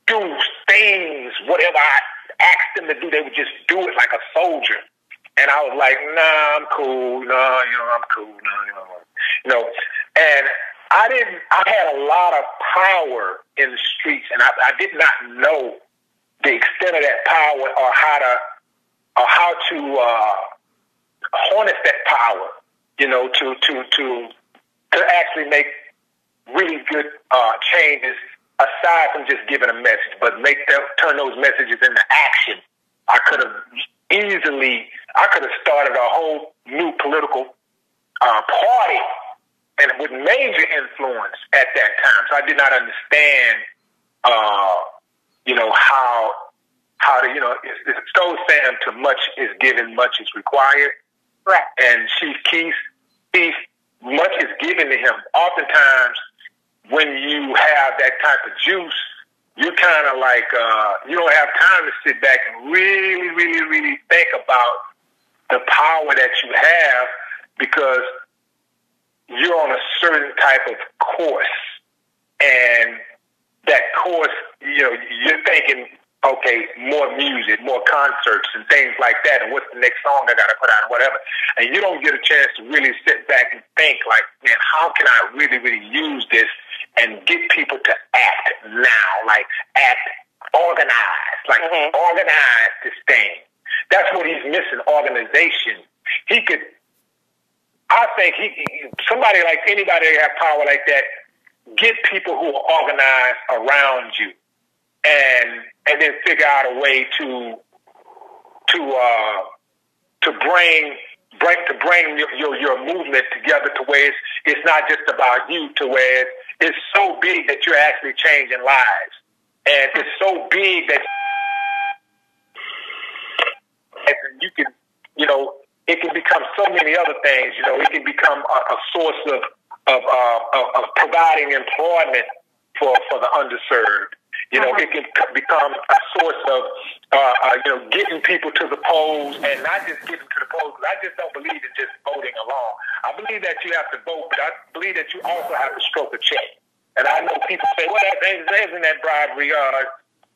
do things, whatever I asked them to do, they would just do it like a soldier. And I was like, nah, I'm cool. nah, you know, I'm cool. nah, you know, you know. And I didn't. I had a lot of power in the streets, and I, I did not know the extent of that power or how to or how to uh, harness that power. You know, to to to to actually make really good uh, changes aside from just giving a message, but make them turn those messages into action. I could have easily, I could have started a whole new political uh, party and with major influence at that time. So I did not understand, uh, you know, how how to, you know, it's, it's so Sam to much is given, much is required. Right. And Chief Keef, Keef, much is given to him. Oftentimes, when you have that type of juice, you kind of like uh, you don't have time to sit back and really, really, really think about the power that you have because you're on a certain type of course, and that course, you know, you're thinking, okay, more music, more concerts, and things like that, and what's the next song I got to put out, whatever, and you don't get a chance to really sit back and think, like, man, how can I really, really use this? and get people to act now, like act organized, like Mhm. organize this thing. That's what he's missing, organization. He could I think he, he somebody like anybody that have power like that, get people who are organized around you, and and then figure out a way to to uh, to bring bring to bring your, your, your movement together to where it's, it's not just about you to where it's so big that you're actually changing lives. And it's so big that you can you know it can become so many other things you know it can become a, a source of of, uh, of of providing employment for for the underserved you know, uh-huh. it can become a source of, uh, uh, you know, getting people to the polls and not just getting to the polls. I just don't believe in just voting alone. I believe that you have to vote, but I believe that you also have to stroke a check. And I know people say, well, that, isn't that bribery? Uh,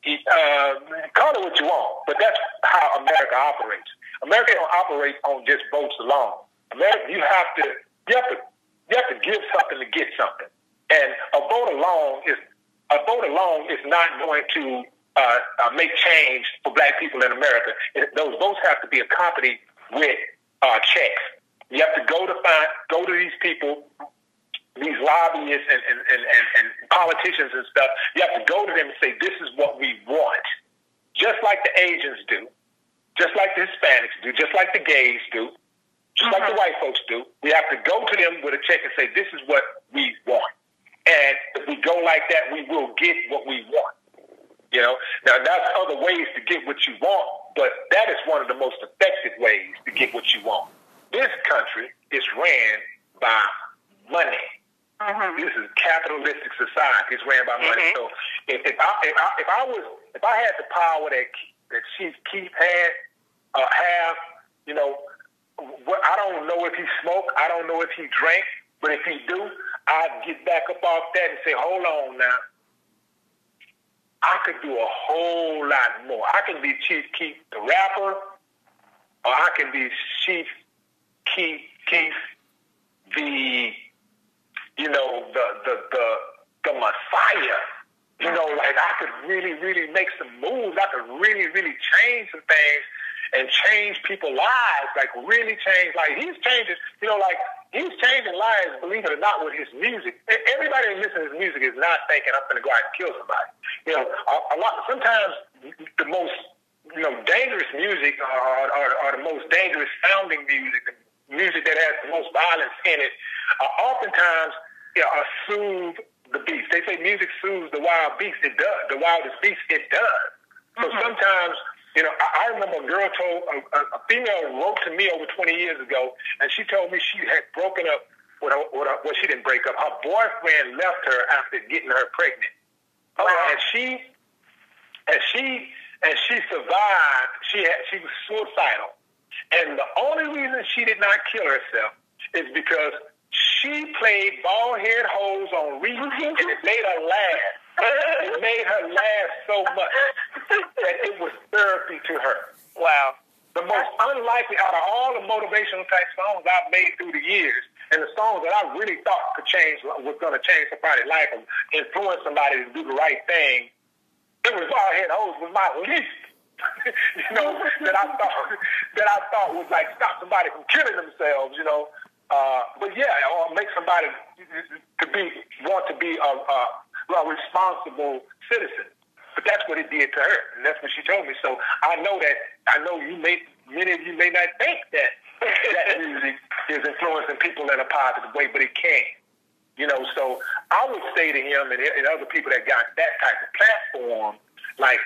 uh, call it what you want, but that's how America operates. America don't operate on just votes alone. America, you have to, you have to, you have to give something to get something. And a vote alone is a vote alone is not going to uh, uh, make change for black people in America. It, those votes have to be accompanied with uh, checks. You have to go to find, go to these people, these lobbyists and, and, and, and, and politicians and stuff. You have to go to them and say, this is what we want. Just like the Asians do, just like the Hispanics do, just like the gays do, just like the mm-hmm. white folks do. We have to go to them with a check and say, this is what we want. And if we go like that, we will get what we want. You know, now that's other ways to get what you want, but that is one of the most effective ways to get what you want. This country is ran by money. Mm-hmm. This is a capitalistic society. It's ran by money. Mm-hmm. So if, if I if I if I was if I had the power that that Chief Keef had uh, have, you know, what, I don't know if he smoked. I don't know if he drank. But if he do, I'd get back up off that and say, hold on now. I could do a whole lot more. I can be Chief Keef the rapper, or I can be Chief Keef Keef the you know the the the the Messiah. You know, like I could really, really make some moves. I could really, really change some things and change people's lives. Like really change. Like he's changing. You know, like he's changing lives, believe it or not, with his music. Everybody that listens to his music is not thinking, I'm going to go out and kill somebody. You know, a, a lot. Sometimes the most, you know, dangerous music or, or, or the most dangerous sounding music, music that has the most violence in it, uh, oftentimes you know, uh, soothe the beast. They say music soothes the wild beast. It does. The wildest beast. It does. So mm-hmm. sometimes you know, I, I remember a girl told a, a female wrote to me over 20 years ago, and she told me she had broken up with her. With her well, she didn't break up. Her boyfriend left her after getting her pregnant, oh, wow. and she and she and she survived. She had she was suicidal, and the only reason she did not kill herself is because she played Bald Headed Hoes on repeat, mm-hmm. and it made her laugh it made her laugh so much that it was therapy to her. Wow. The most unlikely out of all the motivational type songs I've made through the years, and the songs that I really thought could change was going to change somebody's life and influence somebody to do the right thing, it was Bald Headed Hoes was my least. you know that I thought that I thought would like stop somebody from killing themselves. You know, uh, but yeah, or make somebody to be want to be a, a a responsible citizen. But that's what it did to her, and that's what she told me. So I know that I know you may many of you may not think that that music is influencing people in a positive way, but it can. You know, so I would say to him and, and other people that got that type of platform, like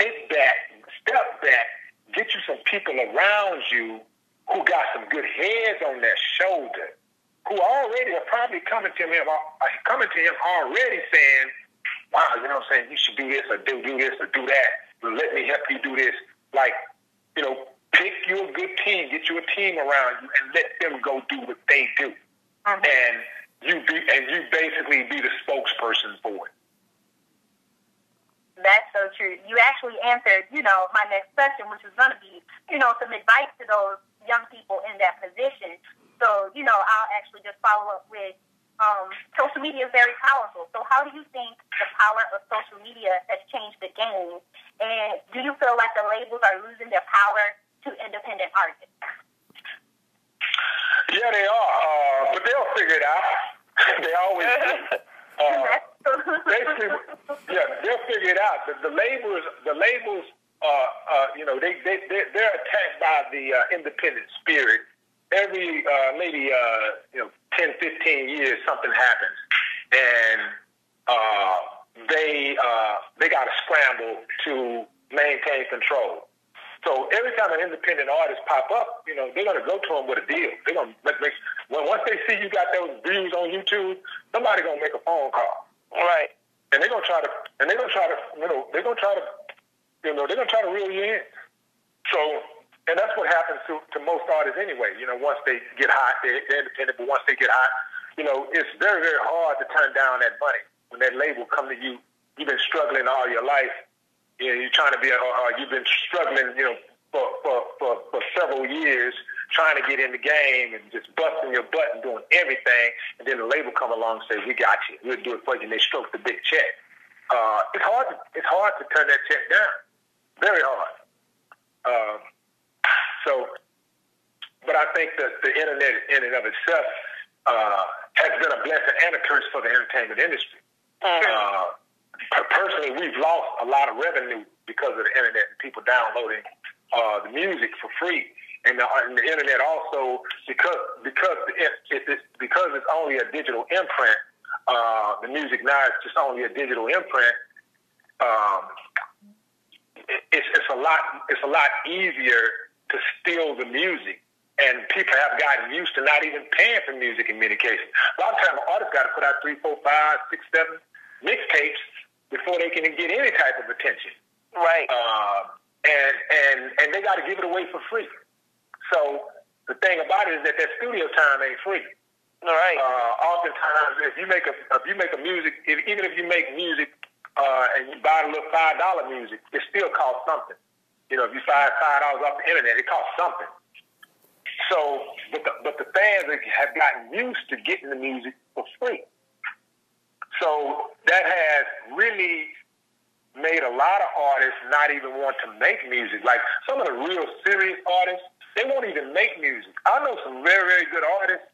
sit back, step back, get you some people around you who got some good heads on their shoulder who already are probably coming to him, uh, coming to him already saying, "Wow, you know what I'm saying? You should do this or do do this or do that. Let me help you do this." Like, you know, pick you a good team, get you a team around you, and let them go do what they do, mm-hmm. and you be and you basically be the spokesperson for it. That's so true. You actually answered, you know, my next question, which was going to be, you know, some advice to those young people in that position. So, you know, I'll actually just follow up with um, social media is very powerful. So, how do you think the power of social media has changed the game? And do you feel like the labels are losing their power to independent artists? Yeah, they are, uh, but they'll figure it out. they always do. Uh, basically, yeah, they'll figure it out. The, the labels, the labels, uh, uh, you know, they they they're, they're attacked by the uh, independent spirit. Every uh, maybe uh, you know 10, 15 years, something happens, and uh, they uh, they got to scramble to maintain control. So every time an independent artist pop up, you know, they're gonna go to them with a deal. They're gonna make, make when once they see you got those views on YouTube, somebody gonna make a phone call. Right. And they're gonna try to and they're gonna try to you know, they're gonna try to you know, they're gonna try to reel you in. So and that's what happens to, to most artists anyway. You know, once they get hot, they, they're independent, but once they get hot, you know, it's very, very hard to turn down that money when that label come to you. You've been struggling all your life you know, you're trying to be, or, or you've been struggling, you know, for, for, for, for several years trying to get in the game and just busting your butt and doing everything, and then the label come along and say, "We got you. We'll do it for you." And they stroke the big check. Uh, it's hard. To, it's hard to turn that check down. Very hard. Um, so, but I think that the internet in and of itself uh, has been a blessing and a curse for the entertainment industry. Mm-hmm. Uh, personally, we've lost a lot of revenue because of the internet and people downloading uh, the music for free. And the, and the internet also because because it, it, it, because it's only a digital imprint. Uh, the music now is just only a digital imprint. Um, it, it's, it's a lot it's a lot easier to steal the music and people have gotten used to not even paying for music in many cases. A lot of times, artists got to put out three, four, five, six, seven mixtapes before they can get any type of attention. Right. Uh, and and and they got to give it away for free. So the thing about it is that that studio time ain't free. All right. Uh, oftentimes, if you make a if you make a music, if, even if you make music uh, and you buy a little five dollar music, it still costs something. You know, if you buy five dollars off the internet, it costs something. So, but the, but the fans have gotten used to getting the music for free. So that has really made a lot of artists not even want to make music. Like some of the real serious artists, they won't even make music. I know some very, very good artists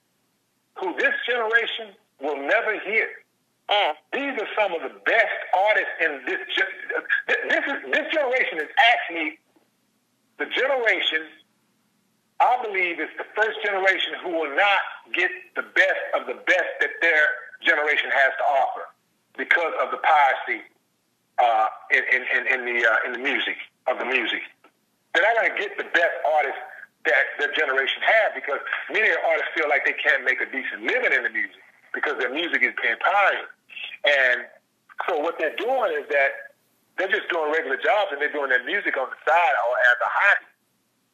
who this generation will never hear. Mm. These are some of the best artists in this. This is this generation is actually the generation. I believe is the first generation who will not get the best of the best that their generation has to offer because of the piracy uh, in, in, in, the uh, in the music of the music. They're not going to get the best artists that their generation had because many artists feel like they can't make a decent living in the music because their music is being pirated. And so what they're doing is that they're just doing regular jobs and they're doing their music on the side or as a hobby.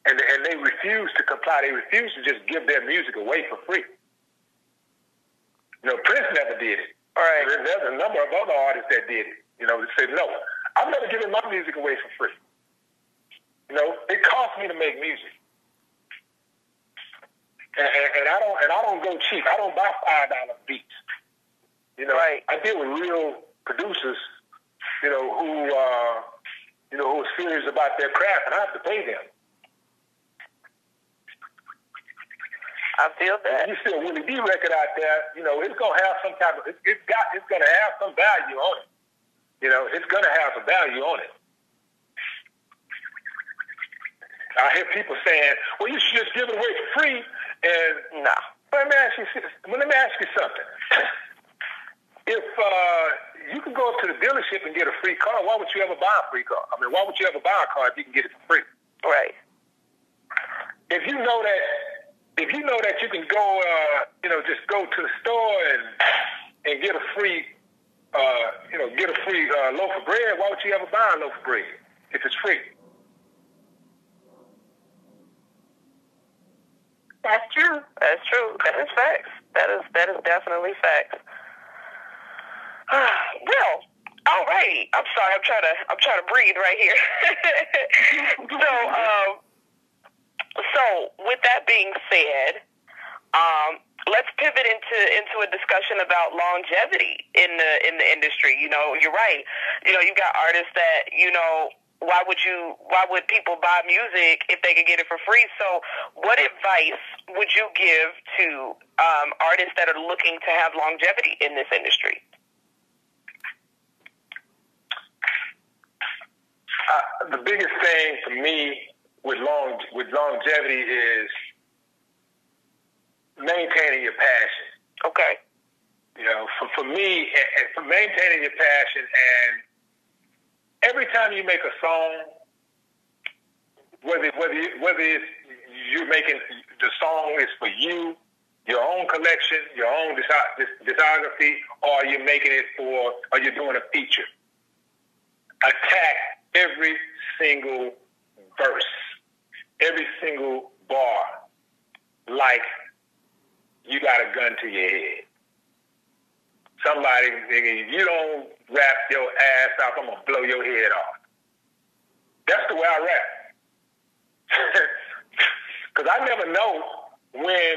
And, and they refuse to comply. They refuse to just give their music away for free. You know, Prince never did it. All right. There's, there's a number of other artists that did it. You know, they said, no, I'm never giving my music away for free. You know, it costs me to make music. And, and, and I don't and I don't go cheap. I don't buy five dollar beats. You know, Right. I deal with real producers, you know, who uh, you know, who are serious about their craft and I have to pay them. I feel that. you see a Willie D record out there, you know, it's gonna have some type of it, it's got it's gonna have some value on it. You know, it's gonna have some value on it. I hear people saying, "Well, you should just give it away for free." And Nah. but let me ask you, well, let me ask you something. If uh, you can go up to the dealership and get a free car, why would you ever buy a free car? I mean, why would you ever buy a car if you can get it for free? Right. if you know that if you know that you can go uh, you know just go to the store and and get a free uh, you know get a free uh, loaf of bread why would you ever buy a loaf of bread if it's free That's true. That's true. That is facts. That is that is definitely facts. well, all right. I'm sorry. I'm trying to I'm trying to breathe right here. so, um, so with that being said, um, let's pivot into into a discussion about longevity in the in the industry. You know, you're right. You know, you've got artists that you know why would you why would people buy music if they could get it for free so what advice would you give to um, artists that are looking to have longevity in this industry uh, the biggest thing for me with long with longevity is maintaining your passion okay you know for, for me for maintaining your passion and every time you make a song, whether whether whether it's you're making the song is for you, your own collection, your own discography, or you're making it for, or you're doing a feature. Attack every single verse, every single bar, like you got a gun to your head. Somebody, if you don't rap your ass off, I'm gonna blow your head off. That's the way I rap. Because I never know when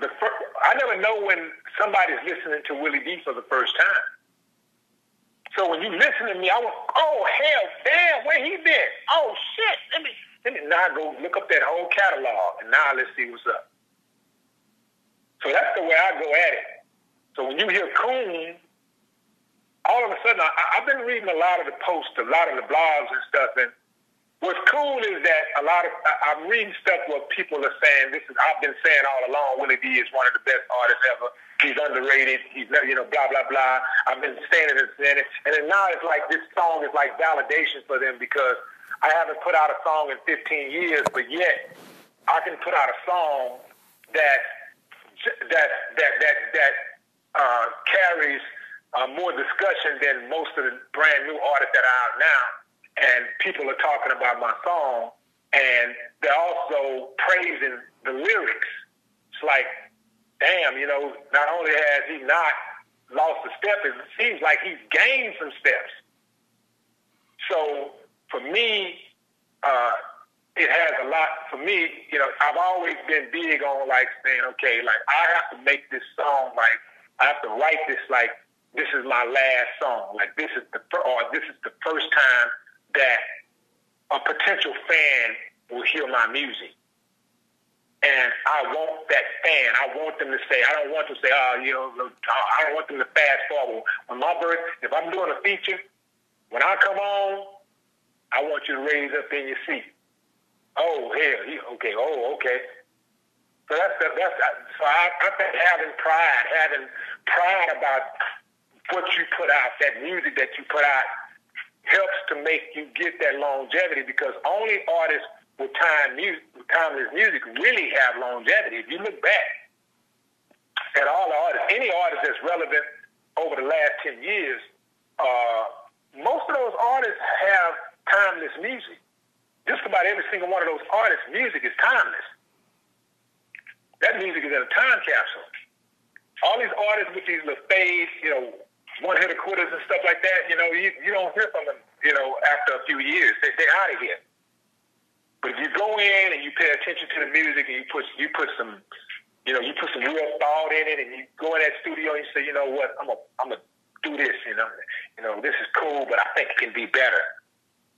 the fir- I never know when somebody's listening to Willie D for the first time. So when you listen to me, I went, oh hell, damn, where he been? Oh shit, let me let me now go look up that whole catalog and now let's see what's up. So that's the way I go at it. So when you hear Coon, all of a sudden, I, I've been reading a lot of the posts, a lot of the blogs and stuff, and what's cool is that a lot of I, I'm reading stuff where people are saying this is I've been saying all along Willie D is one of the best artists ever. He's underrated. He's you know blah blah blah. I've been saying it and saying it, and then now it's like this song is like validation for them because I haven't put out a song in 15 years, but yet I can put out a song that that that that that uh, carries uh, more discussion than most of the brand new artists that are out now. And people are talking about my song, and they're also praising the lyrics. It's like, damn, you know, not only has he not lost a step, it seems like he's gained some steps. So for me, uh, it has a lot for me. You know, I've always been big on like saying, okay, like I have to make this song like I have to write this like this is my last song. Like this is the or this is the first time that a potential fan will hear my music. And I want that fan. I want them to say, I don't want them to say, oh, you know, I don't want them to fast forward. When my birth, if I'm doing a feature, when I come on, I want you to raise up in your seat. Oh, hell, okay, oh, okay. So that's the, that's so I, I think having pride, having pride about what you put out, that music that you put out, helps to make you get that longevity because only artists with time music, timeless music, really have longevity. If you look back at all the artists, any artist that's relevant over the last ten years, uh, most of those artists have timeless music. Just about every single one of those artists' music is timeless. That music is in a time capsule. All these artists with these little fades, you know, one hitter quitters and stuff like that, you know, you, you don't hear from them, you know, after a few years. They, they're out of here. But if you go in and you pay attention to the music and you put you put some, you know, you put some real thought in it, and you go in that studio and you say, you know what, I'm gonna I'm gonna do this, you know, you know, this is cool, but I think it can be better.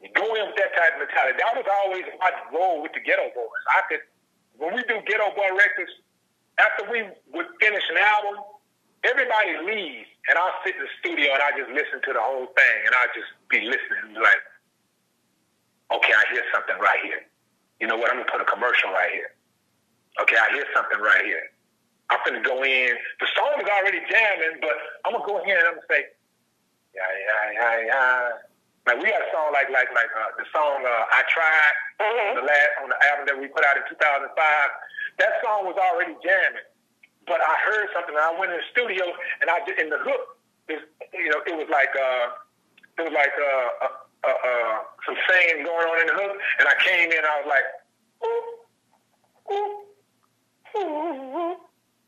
You go in with that type of mentality. That was always my role with the Geto Boys. I could when we do Geto Boy records, after we would finish an album, everybody leaves, and I'll sit in the studio and I just listen to the whole thing, and I'll just be listening, like, okay, I hear something right here. You know what? I'm gonna put a commercial right here. Okay, I hear something right here. I'm gonna go in. The song is already jamming, but I'm gonna go in and I'm gonna say, yeah, yeah, yeah, yeah. Like we got a song like like like uh, the song uh, "I Tried" mm-hmm. on the last on the album that we put out in 2005. That song was already jamming, but I heard something. and I went in the studio and I did in the hook. Is you know it was like uh, it was like uh, uh, uh, some singing going on in the hook, and I came in. I was like, ooh, ooh, ooh.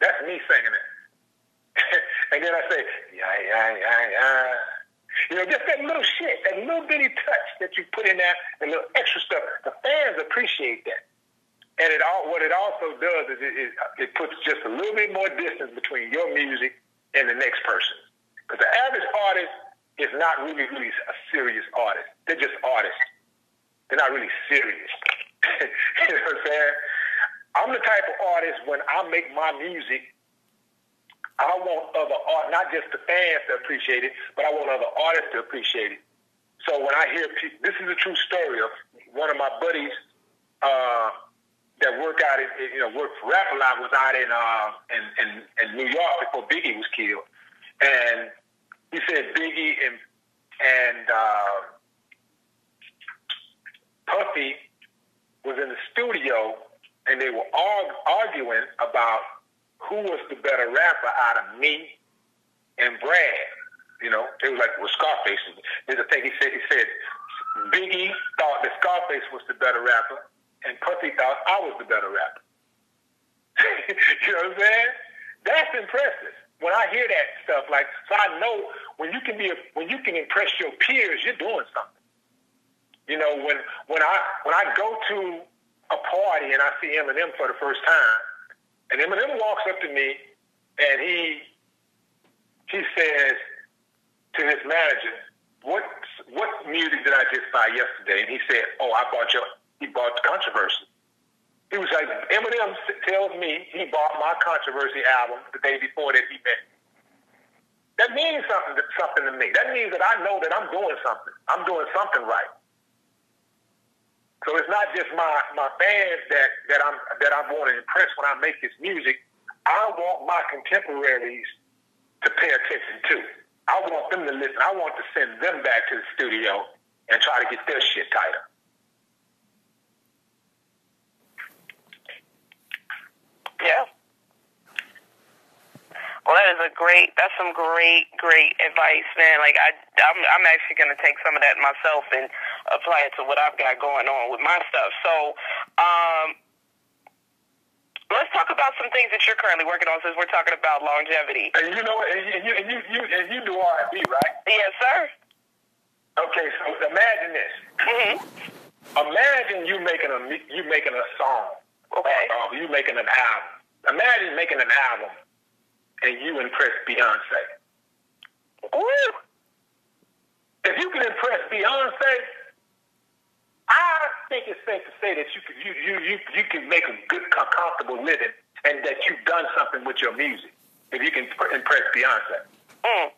That's me singing it. and then I say, yeah, yeah, yeah, yeah. You know, just that little shit, that little bitty touch that you put in there, and little extra stuff. The fans appreciate that. And it all, what it also does is it, it, it puts just a little bit more distance between your music and the next person. Because the average artist is not really, really a serious artist. They're just artists. They're not really serious. you know what I'm saying? I'm the type of artist when I make my music, I want other art, not just the fans to appreciate it, but I want other artists to appreciate it. So when I hear people, this is a true story of one of my buddies uh, that work out in, you know, worked for Rap-A-Lot was out in, uh, in, in, in New York before Biggie was killed. And he said Biggie and, and uh, Puffy was in the studio and they were arg- arguing about who was the better rapper out of me and Brad. You know, it was like with Scarface. There's a thing he said. He said Biggie thought that Scarface was the better rapper, and Puffy thought I was the better rapper. you know what I'm saying? That's impressive. When I hear that stuff, like so, I know when you can be a, when you can impress your peers, you're doing something. You know, when when I when I go to a party and I see Eminem for the first time, and Eminem walks up to me and he he says, to his manager, what what music did I just buy yesterday? And he said, oh, I bought your, he bought controversy. He was like, Eminem tells me he bought my controversy album the day before that he met. That means something to, something to me. That means that I know that I'm doing something. I'm doing something right. So it's not just my, my fans that, that I'm that I'm want to impress when I make this music. I want my contemporaries to pay attention to. I want them to listen. I want to send them back to the studio and try to get their shit tighter. Yeah. Well, that is a great. That's some great, great advice, man. Like I, I'm, I'm actually going to take some of that myself and apply it to what I've got going on with my stuff. So, um, Let's talk about some things that you're currently working on since we're talking about longevity. And you know, and you and you, you and you do R and B, right? Yes, sir. Okay, so imagine this. Mm-hmm. Imagine you making a you making a song. Okay. Or you making an album. Imagine making an album and you impress Beyonce. Ooh. If you can impress Beyonce, I think it's safe to say that you can you you you, you can make a good comfortable living and that you've done something with your music if you can impress Beyonce. Mm.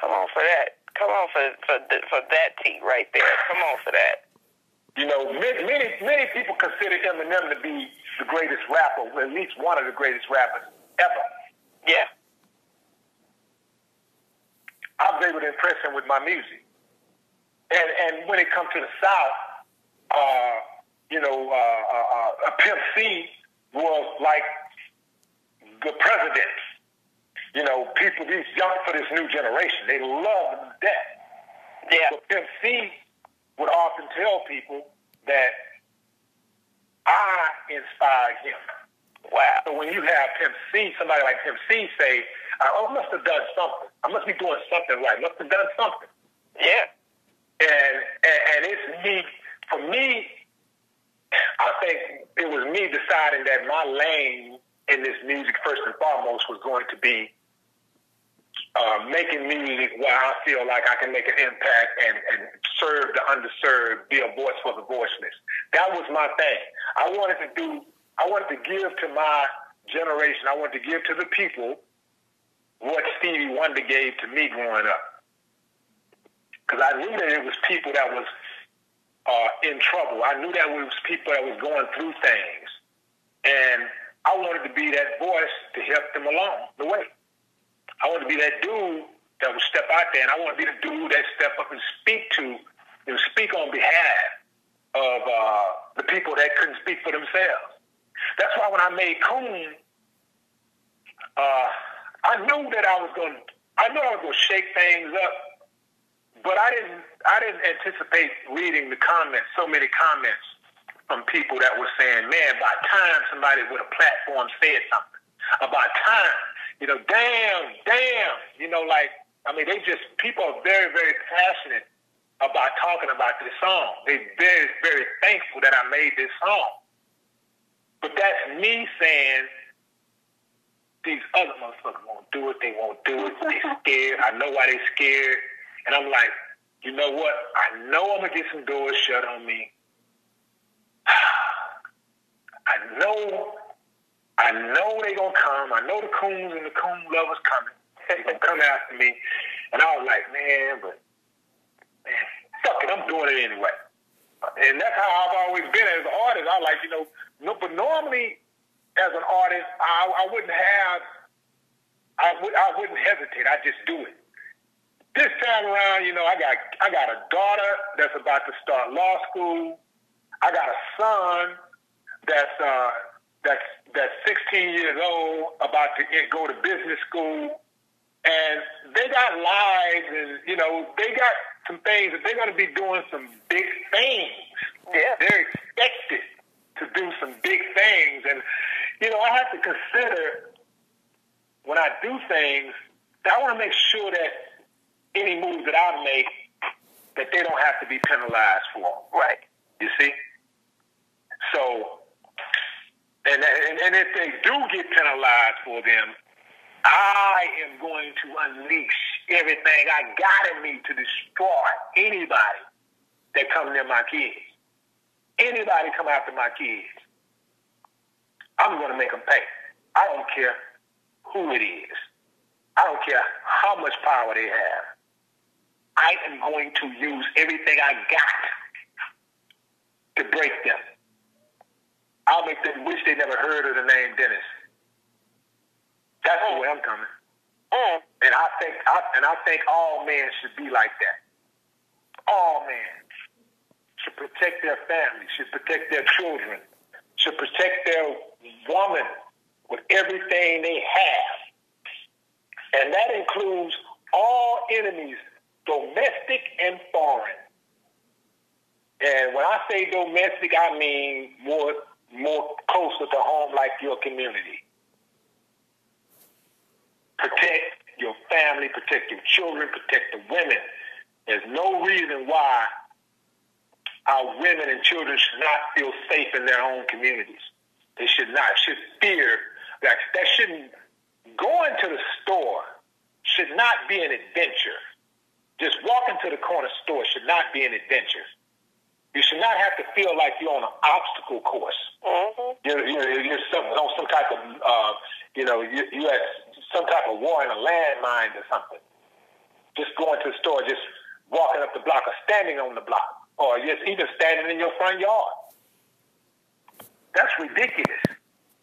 Come on for that. Come on for for for that tea right there. Come on for that. You know, many many many people consider Eminem to be the greatest rapper, at least one of the greatest rappers ever. Yeah. I was able to impress him with my music. And and when it comes to the South, uh, you know, uh, uh, uh, Pimp C was like the president. You know, people these young for this new generation, they love him to death. Yeah. But Pimp C would often tell people that I inspired him. Wow. So when you have Pimp C, somebody like Pimp C say, oh, I must have done something. I must be doing something right. I must have done something. Yeah and, and and it's me. For me, I think it was me deciding that my lane in this music, first and foremost, was going to be uh, making music where I feel like I can make an impact and, and serve the underserved, be a voice for the voiceless. That was my thing. I wanted to do. I wanted to give to my generation. I wanted to give to the people what Stevie Wonder gave to me growing up because I knew that it was people that was uh, in trouble. I knew that it was people that was going through things, and I wanted to be that voice to help them along the way. I wanted to be that dude that would step out there, and I want to be the dude that step up and speak to, and speak on behalf of uh, the people that couldn't speak for themselves. That's why when I made Coon, uh, I knew that I was going. I knew I was going to shake things up but I didn't I didn't anticipate reading the comments, so many comments from people that were saying, Man, by time somebody with a platform said something. About time. You know, damn, damn. You know, like I mean they just people are very, very passionate about talking about this song. They're very, very thankful that I made this song. But that's me saying these other motherfuckers won't do it. They won't do it. They scared. I know why they scared. And I'm like, you know what? I know I'm gonna get some doors shut on me. I know, I know they gonna come. I know the coons and the coon lovers coming. They gonna come after me. And I was like, man, but man, fuck it, I'm doing it anyway. And that's how I've always been as an artist. I like, you know, no, but normally as an artist, I, I wouldn't have, I would, I wouldn't hesitate. I just do it. This time around, you know, I got, I got a daughter that's about to start law school. I got a son that's, uh, that's, that's 16 years old, about to go to business school. And they got lives and, you know, they got some things that they're going to be doing some big things. Yeah. They're expected to do some big things. And, you know, I have to consider when I do things, that I want to make sure that any moves that I make, that they don't have to be penalized for. Right. You see? So, and, and, and if they do get penalized for them, I am going to unleash everything I got in me to destroy anybody that come near my kids. Anybody come after my kids, I'm going to make them pay. I don't care who it is. I don't care how much power they have. I am going to use everything I got to break them. I'll make them wish they never heard of the name Dennis. That's the way I'm coming. Mm. And I think, I, and I think all men should be like that. All men should protect their family, should protect their children, should protect their woman with everything they have. And that includes all enemies, domestic and foreign. And when I say domestic, I mean more more closer to home, like your community. Protect your family, protect your children, protect the women. There's no reason why our women and children should not feel safe in their own communities. They should not, should fear that that shouldn't going to the store should not be an adventure. Just walking to the corner store should not be an adventure. You should not have to feel like you're on an obstacle course. Mm-hmm. You're, you're, you're some, on some type of, uh, you know, you, you at some type of war in a landmine or something. Just going to the store, just walking up the block or standing on the block or just even standing in your front yard. That's ridiculous.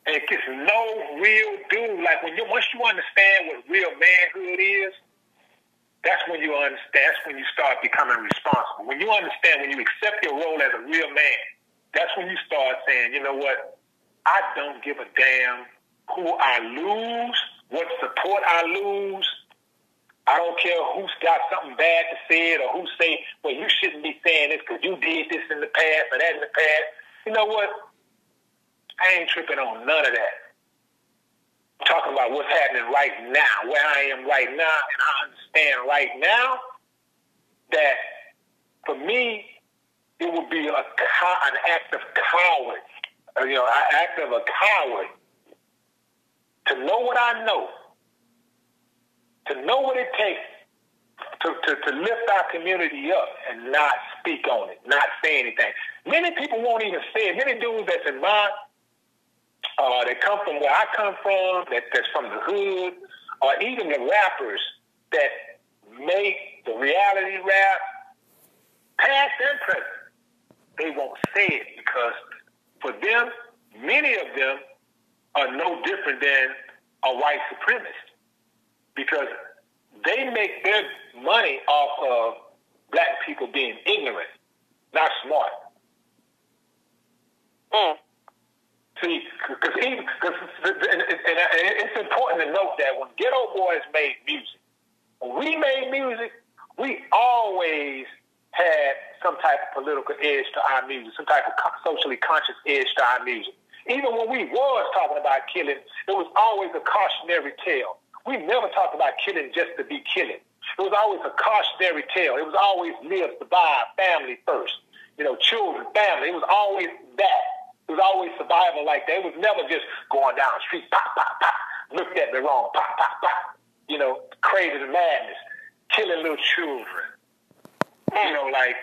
And it gets no real dude. Like when you once you understand what real manhood is, that's when you understand. That's when you start becoming responsible. When you understand, when you accept your role as a real man, that's when you start saying, you know what? I don't give a damn who I lose, what support I lose. I don't care who's got something bad to say it or who say, well, you shouldn't be saying this because you did this in the past or that in the past. You know what? I ain't tripping on none of that. Talking about what's happening right now, where I am right now, and I understand right now that for me, it would be a an act of coward, uh, you know, an act of a coward to know what I know, to know what it takes to, to, to lift our community up and not speak on it, not say anything. Many people won't even say it. Many dudes that's in my uh, that come from where I come from, that, that's from the hood, or even the rappers that make the reality rap, past and present, they won't say it because for them, many of them are no different than a white supremacist because they make their money off of black people being ignorant, not smart. Mm. See, because even cause, and, and, and it's important to note that when Geto Boys made music, when we made music, we always had some type of political edge to our music, some type of socially conscious edge to our music. Even when we was talking about killing, it was always a cautionary tale. We never talked about killing just to be killing. It was always a cautionary tale. It was always live, survive, family first. You know, children, family. It was always that. It was always survival like that. It was never just going down the street, pop, pop, pop. looked at me wrong. Pop, pop, pop. You know, crazy madness, killing little children. You know, like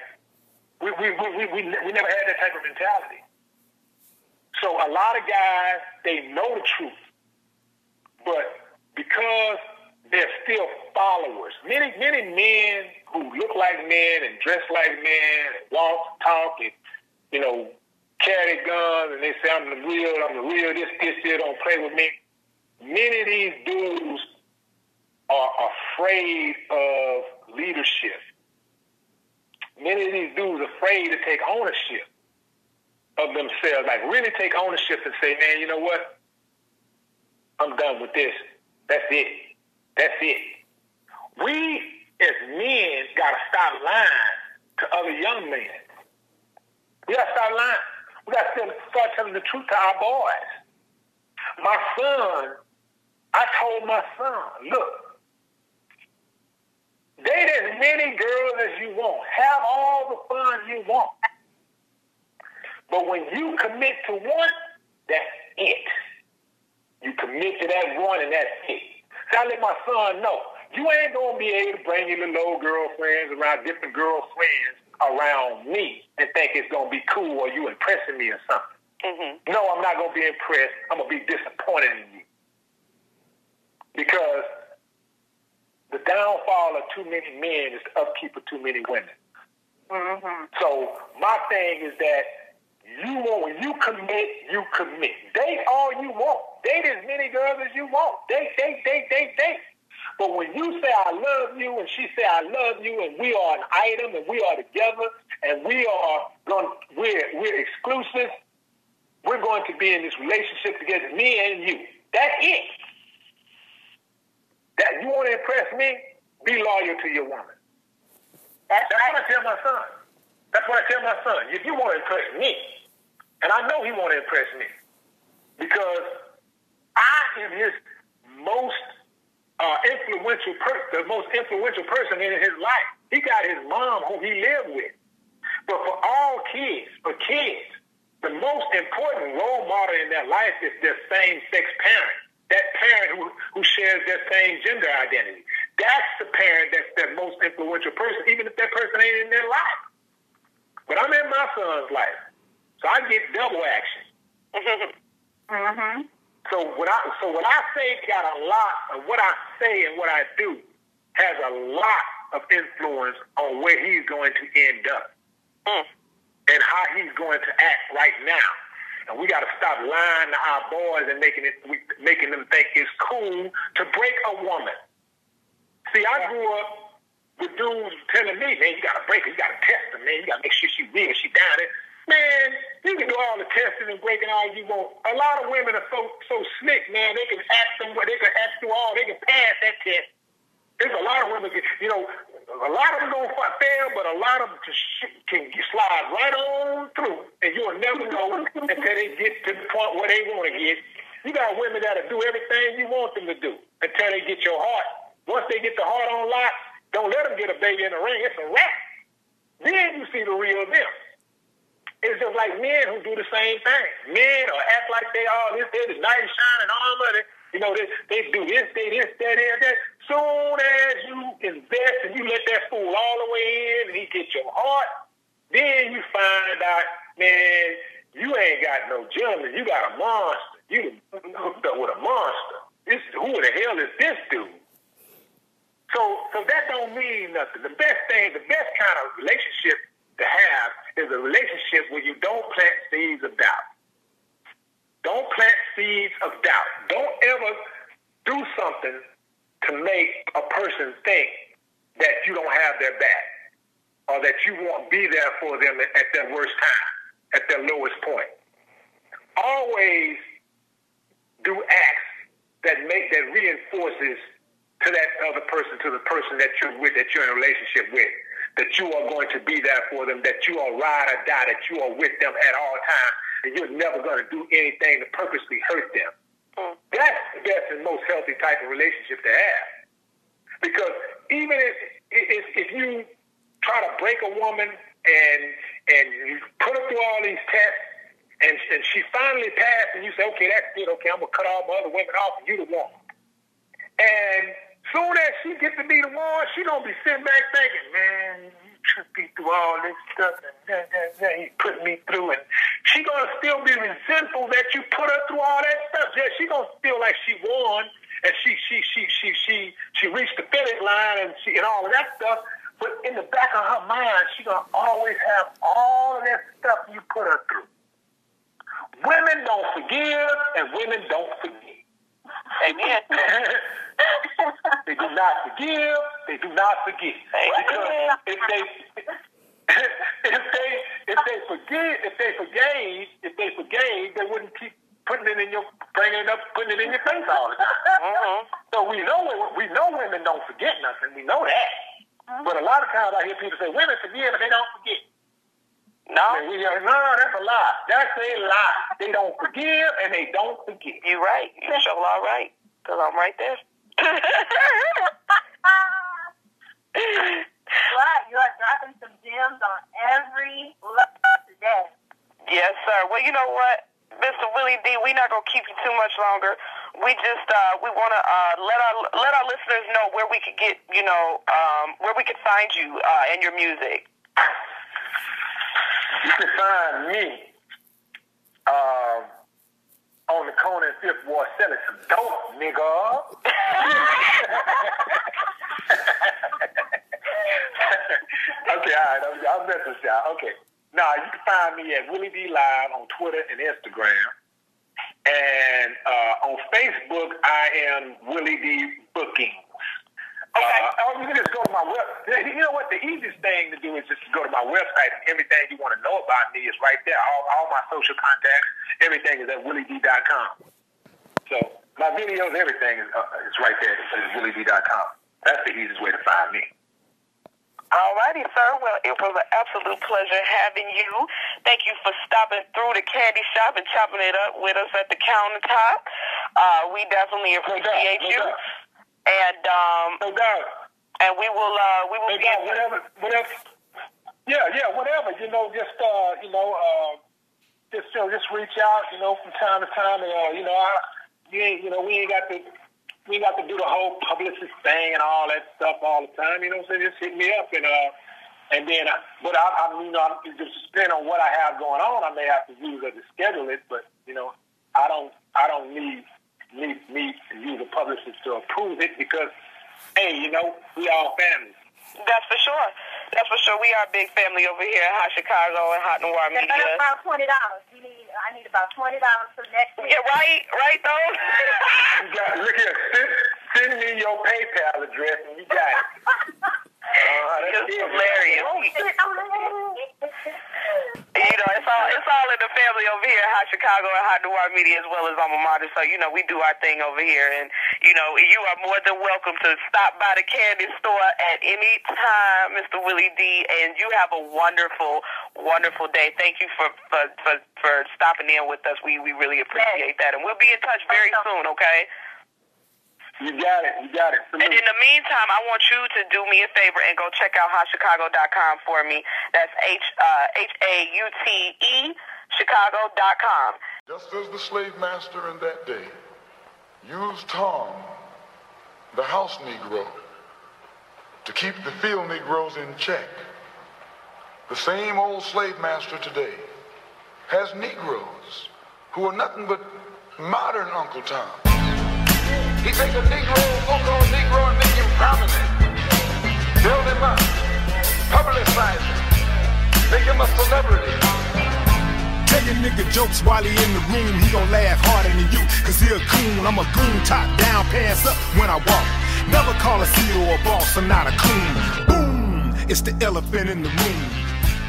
we we, we, we, we we never had that type of mentality. So a lot of guys they know the truth, but because they're still followers. Many many men who look like men and dress like men and walk, talk, and you know carry guns and they say I'm the real, I'm the real. This this here don't play with me. Many of these dudes are afraid of leadership. Many of these dudes afraid to take ownership of themselves, like really take ownership and say, man, you know what? I'm done with this. That's it. That's it. We as men gotta stop lying to other young men. We gotta stop lying. We gotta start telling the truth to our boys. My son, I told my son, look, date as many girls as you want. Have all the fun you want. But when you commit to one, that's it. You commit to that one and that's it. So I let my son know, you ain't gonna be able to bring your little old girlfriends around different girlfriends around me and think it's gonna be cool or you impressing me or something. Mm-hmm. No, I'm not gonna be impressed. I'm gonna be disappointed in you because the downfall of too many men is the upkeep of too many women. Mm-hmm. So my thing is that you want when you commit, you commit. Date all you want. Date as many girls as you want. Date, date, date, date, date. But when you say I love you and she say I love you and we are an item and we are together and we are going we're we're exclusive, we're going to be in this relationship together, me and you. That's it. That you want to impress me, be loyal to your woman. That's what I tell my son. That's what I tell my son. If you want to impress me, and I know he want to impress me, because I am his most uh, influential person, the most influential person in his life. He got his mom who he lived with. But for all kids, for kids, the most important role model in their life is their same sex parent. That parent who, who shares their same gender identity. That's the parent that's their most influential person, even if that person ain't in their life. But I'm in my son's life. So I get double action. Mm-hmm. So what I so what I say got a lot of what I say and what I do has a lot of influence on where he's going to end up Mm. and how he's going to act right now. And we got to stop lying to our boys and making it we, making them think it's cool to break a woman. See, I grew up with dudes telling me, man, you got to break her, you got to test her, man, you got to make sure she real, she down there. Man, you can do all the testing and breaking all you want. A lot of women are so so slick, man. They can act them, they can act through all, they can pass that test. There's a lot of women, you know, a lot of them gonna fail, but a lot of them can slide right on through, and you'll never know until they get to the point where they want to get. You got women that'll do everything you want them to do until they get your heart. Once they get the heart on lock, don't let them get a baby in the ring. It's a wrap. Then you see the real them. It's just like men who do the same thing. Men or act like they all this, they're the knight in shining armor. They, you know, they, they do this, they this, that, that, that. Soon as you invest and you let that fool all the way in and he get your heart, then you find out, man, you ain't got no gentleman. You got a monster. You hooked up with a monster. This who the hell is this dude? So, so that don't mean nothing. The best thing, the best kind of relationship to have is a relationship where you don't plant seeds of doubt. Don't plant seeds of doubt. Don't ever do something to make a person think that you don't have their back or that you won't be there for them at their worst time, at their lowest point. Always do acts that make that reinforces to that other person, to the person that you're with, that you're in a relationship with, that you are going to be there for them, that you are ride or die, that you are with them at all times, and you're never going to do anything to purposely hurt them. Mm. That's the best and most healthy type of relationship to have. Because even if if, if you try to break a woman and and you put her through all these tests and and she finally passed, and you say, okay, that's good. Okay, I'm gonna cut all my other women off, and you the one. And soon as she gets to be the one, she gonna be sitting back thinking, man, you took me through all this stuff, and that, that, that, he put me through, and she gonna still be resentful that you put her through all that stuff. Yeah, she gonna feel like she won, and she she she she she she reached the finish line, and she and all of that stuff. But in the back of her mind, she gonna always have all of that stuff you put her through. Women don't forgive, and women don't forget. Amen. they do not forgive. They do not forget. Because if they if they if they forgive if they forgave if they forgave they wouldn't keep putting it in your bringing it up putting it in your face all the time. Mhm. So we know we know women don't forget nothing. We know that. But a lot of times I hear people say women forgive but they don't forget. No, And we are, no, that's a lie. That's a lie. They don't forgive and they don't forget. you right. You sure all right. Cause I'm right there. Right, you are dropping some gems on every level today. Yes, sir. Well, you know what, Mr. Willie D, we're not gonna keep you too much longer. We just uh, we want to uh, let our let our listeners know where we could get, you know, um, where we could find you uh, and your music. You can find me um, on the corner Fifth Ward selling some dope, nigga. okay, all right. I'm, I'm messing with y'all. Okay. Now, you can find me at Willie D Live on Twitter and Instagram. And uh, on Facebook, I am Willie D Bookings. Okay. Uh, or you can just go to my web. You know what? The easiest thing to do is just go to my website, and everything you want to know about me is right there. All, all my social contacts, everything is at willied.com. So my videos, everything is, uh, is right there. It's at willied.com. That's the easiest way to find me. All righty, sir. Well, it was an absolute pleasure having you. Thank you for stopping through the candy shop and chopping it up with us at the countertop. Uh, we definitely appreciate no you. doubt. And um, No doubt. and we will uh, we will No doubt. Whatever, whatever. Yeah, yeah, whatever. You know, just uh, you know, uh, just you know, just reach out. You know, from time to time, and uh, you know, I, you ain't, you know, we ain't got to. We ain't got to do the whole publicist thing and all that stuff all the time. You know what I'm saying? Just hit me up and uh, and then, uh, but I, I you know, I'm, just depending on what I have going on, I may have to use it to schedule it. But you know, I don't, I don't need need need to use a publicist to approve it because, hey, you know, we all family. That's for sure. That's for sure. We are a big family over here at Haute Chicago and Haute Noir That's Media. about twenty dollars. You need. I need about twenty dollars for next week. Yeah, right, right though. You got look here. Send, send me your PayPal address and you got it. Uh, that's It's it. hilarious. You know, it's all it's all in the family over here, Haute Chicago and Haute Noir Media, as well as Alma Mater. So you know, we do our thing over here, and you know, you are more than welcome to stop by the candy store at any time, Mr. Willie D. And you have a wonderful, wonderful day. Thank you for for for, for stopping in with us. We we really appreciate that, and we'll be in touch very soon. Okay. You got it. You got it. And in the meantime, I want you to do me a favor and go check out hautechicago.com for me. That's H uh, H A U T E Chicago.com. Just as the slave master in that day used Tom, the house Negro, to keep the field Negroes in check, the same old slave master today has Negroes who are nothing but modern Uncle Tom. He take a Negro, so-called Negro, and make him prominent. Build him up, publicize him, make him a celebrity. Your nigga jokes while he in the room. He gon' laugh harder than you, cause he a coon. I'm a goon, top down, pants up when I walk. Never call a CEO a boss, I'm not a coon. Boom! It's the elephant in the room.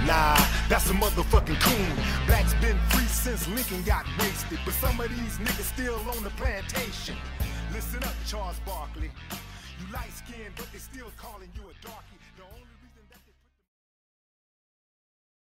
Nah, that's a motherfucking coon. Blacks been free since Lincoln got wasted. But some of these niggas still on the plantation. Listen up, Charles Barkley. You light skinned, but they still calling you a only